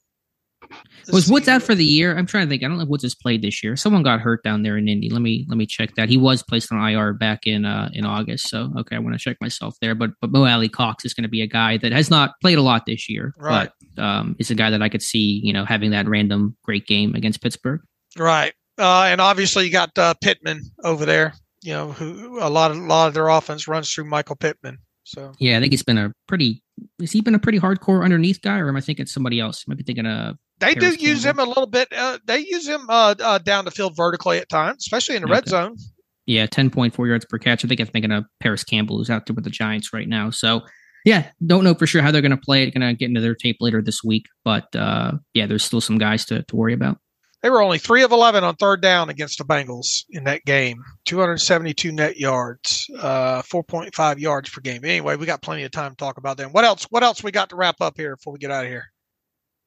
was Woods out for the year? I'm trying to think. I don't know if Woods has played this year. Someone got hurt down there in Indy. Let me let me check that. He was placed on IR back in uh, in August. So okay, I want to check myself there. But but Mo Alie-Cox is going to be a guy that has not played a lot this year, right. but um, is a guy that I could see you know having that random great game against Pittsburgh. Right, uh, and obviously you got uh, Pittman over there. You know who a lot of a lot of their offense runs through Michael Pittman. So yeah, I think he's been a pretty. Has he been a pretty hardcore underneath guy, or am I thinking somebody else? I might be thinking of they do use him a little bit. Uh, they use him uh, uh, down the field vertically at times, especially in the okay. red zone. Yeah, ten point four yards per catch. I think I'm thinking of Parris Campbell, who's out there with the Giants right now. So, yeah, don't know for sure how they're going to play it. Going to get into their tape later this week, but uh, yeah, there's still some guys to, to worry about. They were only three of eleven on third down against the Bengals in that game. 272 net yards, uh, 4.5 yards per game. Anyway, we got plenty of time to talk about them. What else? What else we got to wrap up here before we get out of here?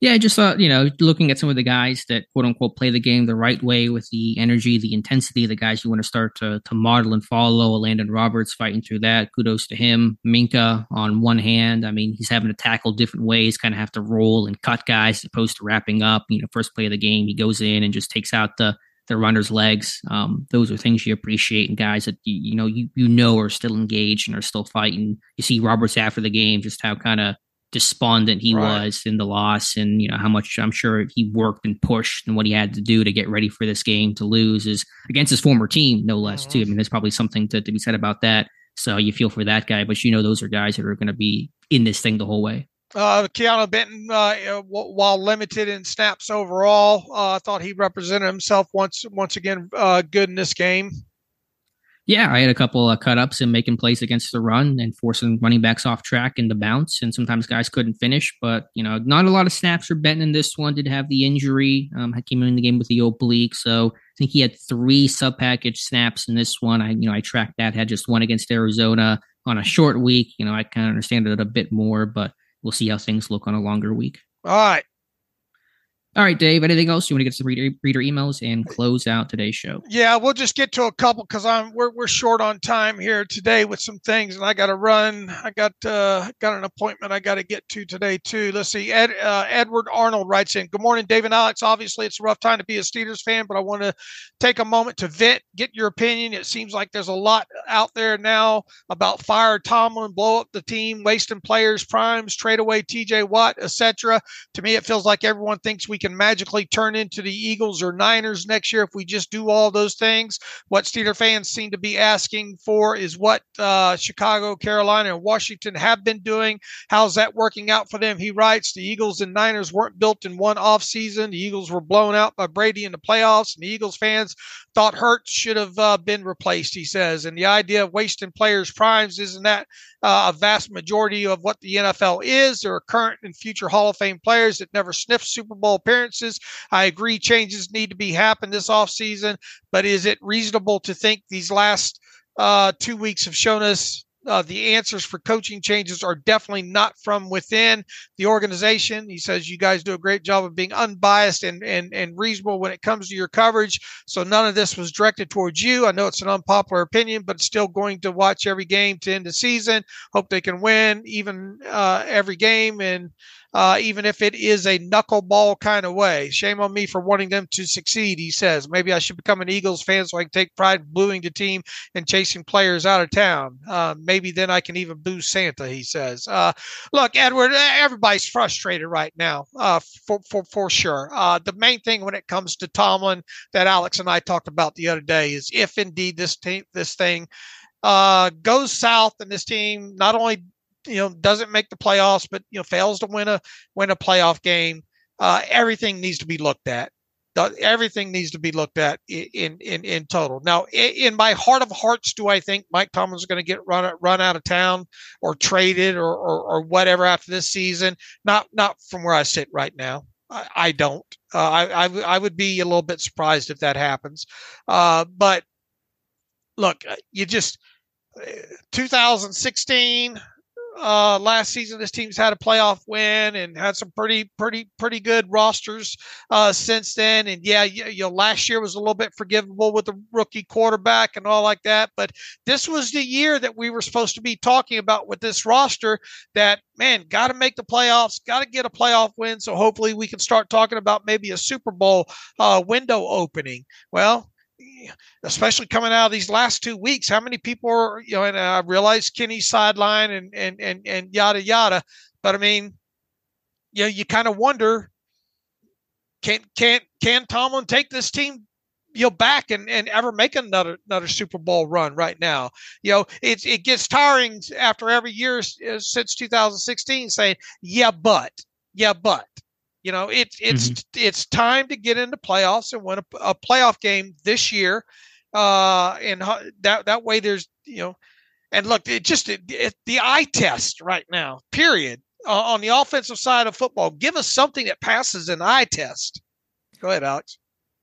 Yeah, I just thought, you know, looking at some of the guys that quote unquote play the game the right way with the energy, the intensity, the guys you want to start to, to model and follow. Landon Roberts fighting through that. Kudos to him. Minkah on one hand, I mean, he's having to tackle different ways, kind of have to roll and cut guys as opposed to wrapping up. You know, first play of the game, he goes in and just takes out the the runner's legs. Um, those are things you appreciate and guys that you, you know you you know are still engaged and are still fighting. You see Roberts after the game, just how kind of despondent he right. was in the loss and you know how much I'm sure he worked and pushed and what he had to do to get ready for this game to lose is against his former team no less mm-hmm. too I mean there's probably something to, to be said about that so you feel for that guy but you know those are guys that are going to be in this thing the whole way uh, Keanu Benton, uh, while limited in snaps overall, uh, I thought he represented himself once once again uh, good in this game. Yeah, I had a couple of cut ups and making plays against the run and forcing running backs off track and the bounce. And sometimes guys couldn't finish, but you know, not a lot of snaps for Benton in this one. Did have the injury. Um, came in the game with the oblique, so I think he had three sub package snaps in this one. I you know I tracked that. Had just one against Arizona on a short week. You know, I kind of understand it a bit more, but we'll see how things look on a longer week. All right. All right, Dave. Anything else you want to get some reader, reader emails and close out today's show? Yeah, we'll just get to a couple because I'm we're we're short on time here today with some things, and I got to run. I got uh, got an appointment I got to get to today too. Let's see. Ed, uh, Edward Arnold writes in. Good morning, Dave and Alex. Obviously, it's a rough time to be a Steelers fan, but I want to take a moment to vent, get your opinion. It seems like there's a lot out there now about fire Tomlin, blow up the team, wasting players, primes, trade away T.J. Watt, etc. To me, it feels like everyone thinks we can can magically turn into the Eagles or Niners next year if we just do all those things. What Steeler fans seem to be asking for is what uh, Chicago, Carolina, and Washington have been doing. How's that working out for them? He writes the Eagles and Niners weren't built in one offseason. The Eagles were blown out by Brady in the playoffs, and the Eagles fans thought Hurts should have uh, been replaced, he says. And the idea of wasting players' primes isn't that uh, a vast majority of what the NFL is. There are current and future Hall of Fame players that never sniffed Super Bowl appearances. I agree changes need to be happen this offseason, but is it reasonable to think these last uh, two weeks have shown us uh, the answers for coaching changes are definitely not from within the organization. He says you guys do a great job of being unbiased and, and, and reasonable when it comes to your coverage. So none of this was directed towards you. I know it's an unpopular opinion, but still going to watch every game to end the season. Hope they can win even uh, every game and uh, even if it is a knuckleball kind of way. Shame on me for wanting them to succeed, he says. Maybe I should become an Eagles fan so I can take pride in booing the team and chasing players out of town. Uh, maybe then I can even boo Santa, he says. Uh, look, Edward, everybody's frustrated right now, uh, for, for, for sure. Uh, the main thing when it comes to Tomlin that Alex and I talked about the other day is if indeed this, team, this thing uh, goes south and this team not only you know doesn't make the playoffs, but you know fails to win a win a playoff game. Uh, everything needs to be looked at. Everything needs to be looked at in in in total. Now, in my heart of hearts, do I think Mike Tomlin's going to get run run out of town or traded or, or, or whatever after this season? Not not from where I sit right now. I, I don't. Uh, I, would be a little bit surprised if that happens. Uh, but look, uh, you just uh, 2016 uh, last season, this team's had a playoff win and had some pretty, pretty, pretty good rosters uh, since then. And yeah, you, you know, last year was a little bit forgivable with the rookie quarterback and all like that. But this was the year that we were supposed to be talking about with this roster. That man, got to make the playoffs, got to get a playoff win. So hopefully we can start talking about maybe a Super Bowl uh, window opening. Well, especially coming out of these last two weeks, how many people are, you know, and I realize Kenny's sideline and, and, and, and yada, yada. But I mean, you know, you kind of wonder, can, can, can Tomlin take this team, you know, back and, and ever make another, another Super Bowl run right now? You know, it, it gets tiring after every year uh, since 2016 saying, yeah, but, yeah, but, you know, it's it's mm-hmm. it's time to get into playoffs and win a, a playoff game this year, uh, and that that way there's you know, and look, it just it, it, the eye test right now. Period. Uh, on the offensive side of football, give us something that passes an eye test. Go ahead, Alex.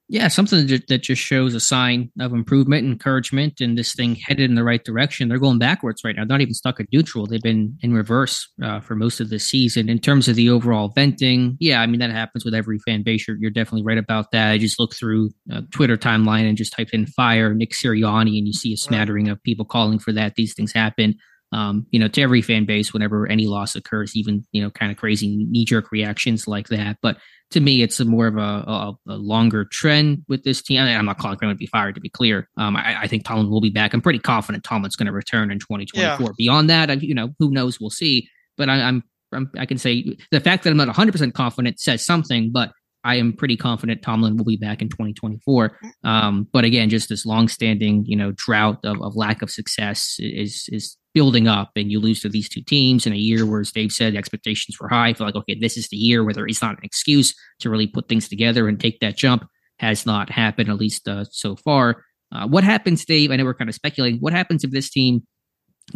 Yeah, something that just shows a sign of improvement, encouragement, and this thing headed in the right direction. They're going backwards right now. They're not even stuck at neutral. They've been in reverse uh, for most of the season. In terms of the overall venting, yeah, I mean that happens with every fan base. You're, you're definitely right about that. I just looked through uh, Twitter timeline and just typed in "fire Nick Sirianni," and you see a smattering of people calling for that. These things happen. Um, you know, to every fan base, whenever any loss occurs, even you know, kind of crazy knee jerk reactions like that. But to me, it's a more of a, a, a longer trend with this team. I am not calling him to be fired, to be clear. Um, I, I, think Tomlin will be back. I'm pretty confident Tomlin's going to return in 2024. Yeah. Beyond that, you know, who knows? We'll see. But I, I'm, I'm, I can say the fact that I'm not 100 percent confident says something. But I am pretty confident Tomlin will be back in 2024. Um, but again, just this long-standing, you know, drought of, of lack of success is is building up, and you lose to these two teams in a year where, as Dave said, expectations were high. I feel like okay, this is the year where there is not an excuse to really put things together and take that jump. Has not happened, at least uh, so far. Uh, what happens, Dave? I know we're kind of speculating. What happens if this team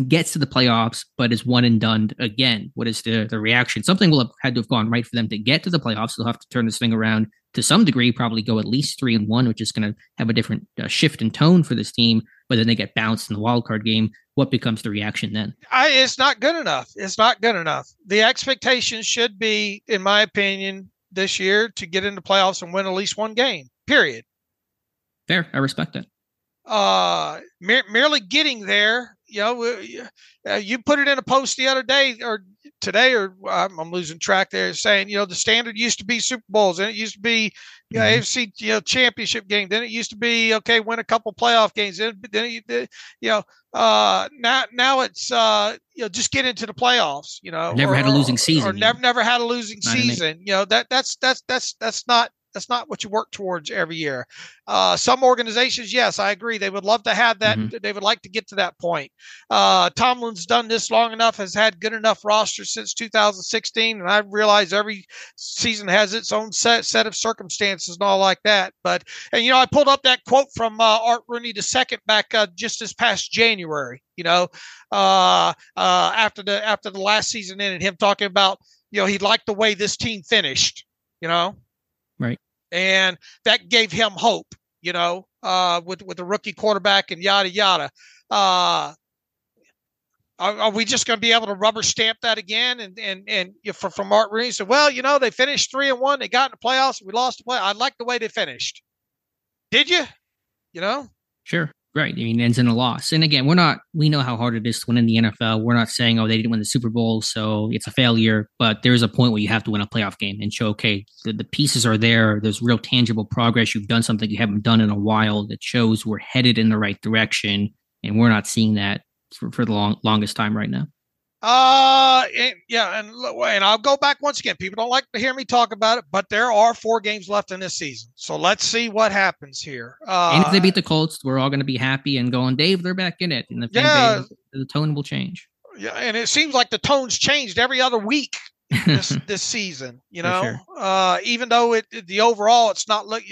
gets to the playoffs, but is one and done again? What is the, the reaction? Something will have had to have gone right for them to get to the playoffs. They'll have to turn this thing around to some degree, probably go at least three and one, which is going to have a different uh, shift in tone for this team. But then they get bounced in the wild card game. What becomes the reaction then? I, it's not good enough. It's not good enough. The expectation should be, in my opinion, this year to get into playoffs and win at least one game. Period. Fair. I respect it. Uh, merely getting there you know, uh, you put it in a post the other day or today, or I'm, I'm, losing track there, saying, you know, the standard used to be Super Bowls, and it used to be you know, mm-hmm. AFC you know, championship game. Then it used to be okay, win a couple playoff games. Then, then you know, uh, now now it's uh, you know, just get into the playoffs. You know, never or, had a losing season. Or, or never never had a losing season. You know that that's that's that's that's not That's not what you work towards every year. Uh, some organizations, yes, I agree. They would love to have that. Mm-hmm. They would like to get to that point. Uh, Tomlin's done this long enough, has had good enough roster since 2016, and I realize every season has its own set set of circumstances and all like that. But and you know, I pulled up that quote from uh, Art Rooney II back uh, just this past January. You know, uh, uh, after the after the last season ended, him talking about you know he liked the way this team finished. You know, right, and that gave him hope. You know, uh, with with the rookie quarterback and yada yada. Uh, are, are, we just going to be able to rubber stamp that again? And and and you know, from, from Art Rooney said, well, you know, they finished three and one. They got in the playoffs. We lost the play. I like the way they finished. Did you? You know? Sure. Right. I mean, ends in a loss. And again, we're not, we know how hard it is to win in the NFL. We're not saying, oh, they didn't win the Super Bowl, so it's a failure. But there's a point where you have to win a playoff game and show, okay, the, the pieces are there. There's real tangible progress. You've done something you haven't done in a while that shows we're headed in the right direction. And we're not seeing that for, for the long, longest time right now. Uh, and, yeah, and and I'll go back once again. People don't like to hear me talk about it, but there are four games left in this season, so let's see what happens here. Uh, and if they beat the Colts, we're all going to be happy and going, Dave, they're back in it, and the yeah, the tone will change. Yeah, and it seems like the tone's changed every other week this this season. You know, sure. uh, even though it the overall it's not look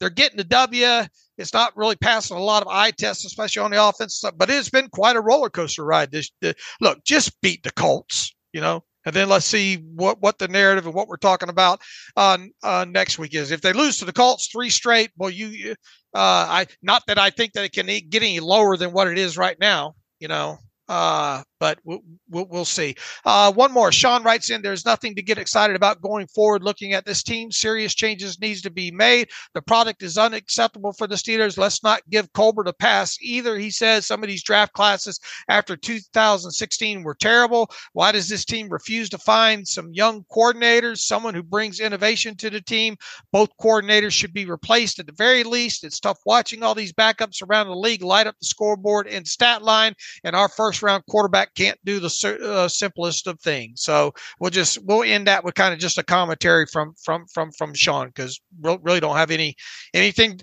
they're getting the W. It's not really passing a lot of eye tests, especially on the offense. But it's been quite a roller coaster ride. This, the, look, just beat the Colts, you know, and then let's see what what the narrative and what we're talking about uh, uh, next week is. If they lose to the Colts three straight, well, you, uh, I not that I think that it can get any lower than what it is right now, you know, uh, but we'll, we'll, see. Uh, one more. Sean writes in, there's nothing to get excited about going forward looking at this team. Serious changes needs to be made. The product is unacceptable for the Steelers. Let's not give Colbert a pass either. He says some of these draft classes after 2016 were terrible. Why does this team refuse to find some young coordinators, someone who brings innovation to the team? Both coordinators should be replaced at the very least. It's tough watching all these backups around the league light up the scoreboard and stat line, and our first round quarterback can't do the uh, simplest of things. So we'll just we'll end that with kind of just a commentary from from from from Sean because we really don't have any anything.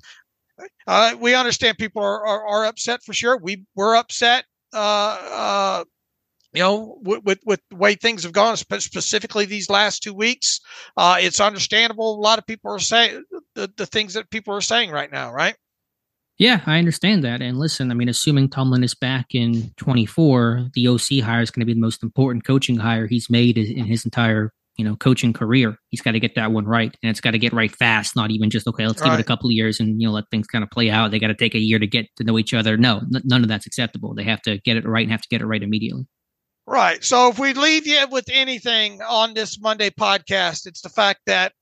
Uh, we understand people are, are, are upset for sure. We we're upset. Uh, uh, you know, with, with, with the way things have gone, specifically these last two weeks, uh, it's understandable. A lot of people are saying the, the things that people are saying right now, right? Yeah, I understand that. And listen, I mean, assuming Tomlin is back in 24, the OC hire is going to be the most important coaching hire he's made in his entire, you know, coaching career. He's got to get that one right, and it's got to get right fast. Not even just okay, let's All give right. it a couple of years and you know let things kind of play out. They got to take a year to get to know each other. No, n- none of that's acceptable. They have to get it right and have to get it right immediately. Right. So if we leave you with anything on this Monday podcast, it's the fact that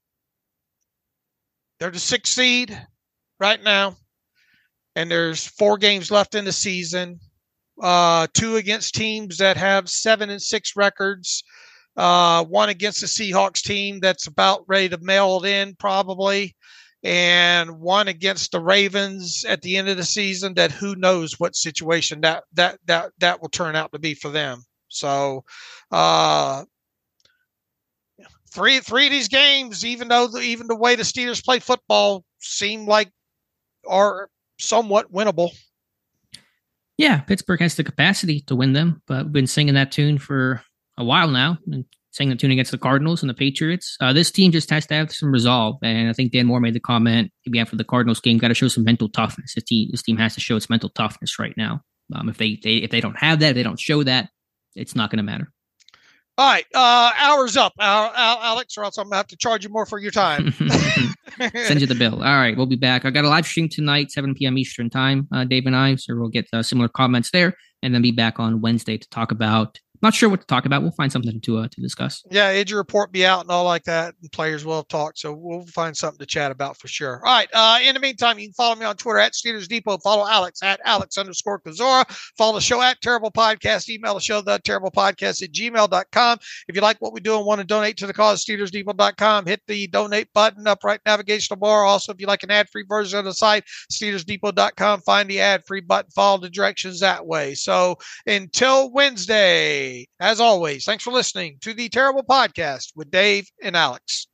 they're the sixth seed right now and there's four games left in the season. Uh, two against teams that have seven and six records. Uh, one against the Seahawks team that's about ready to mail it in, probably, and one against the Ravens at the end of the season. That who knows what situation that that that that will turn out to be for them. So, uh, three three of these games, even though the, even the way the Steelers play football seem like are somewhat winnable. Yeah, Pittsburgh has the capacity to win them, but we've been singing that tune for a while now and singing the tune against the Cardinals and the Patriots. Uh, this team just has to have some resolve. And I think Dan Moore made the comment maybe after the Cardinals game, got to show some mental toughness. This team, this team has to show its mental toughness right now. Um, if they, they if they don't have that, if they don't show that, it's not going to matter. All right, uh, hours up, Alex, or else I'm gonna have to charge you more for your time. Send you the bill. All right, we'll be back. I got a live stream tonight, 7 p.m. Eastern time, uh, Dave and I, so we'll get uh, similar comments there, and then be back on Wednesday to talk about not sure what to talk about. We'll find something to uh, to discuss. Yeah, injury report be out and all like that, and players will talked. So we'll find something to chat about for sure. All right. Uh, in the meantime, you can follow me on Twitter at Steelers Depot. Follow Alex at Alex underscore Kozora. Follow the show at Terrible Podcast. Email the show the Terrible Podcast at gmail.com. If you like what we do and want to donate to the cause, SteelersDepot.com. Hit the donate button up right navigational bar. Also, if you like an ad free version of the site, SteelersDepot.com. Find the ad free button. Follow the directions that way. So until Wednesday. As always, thanks for listening to the Terrible Podcast with Dave and Alex.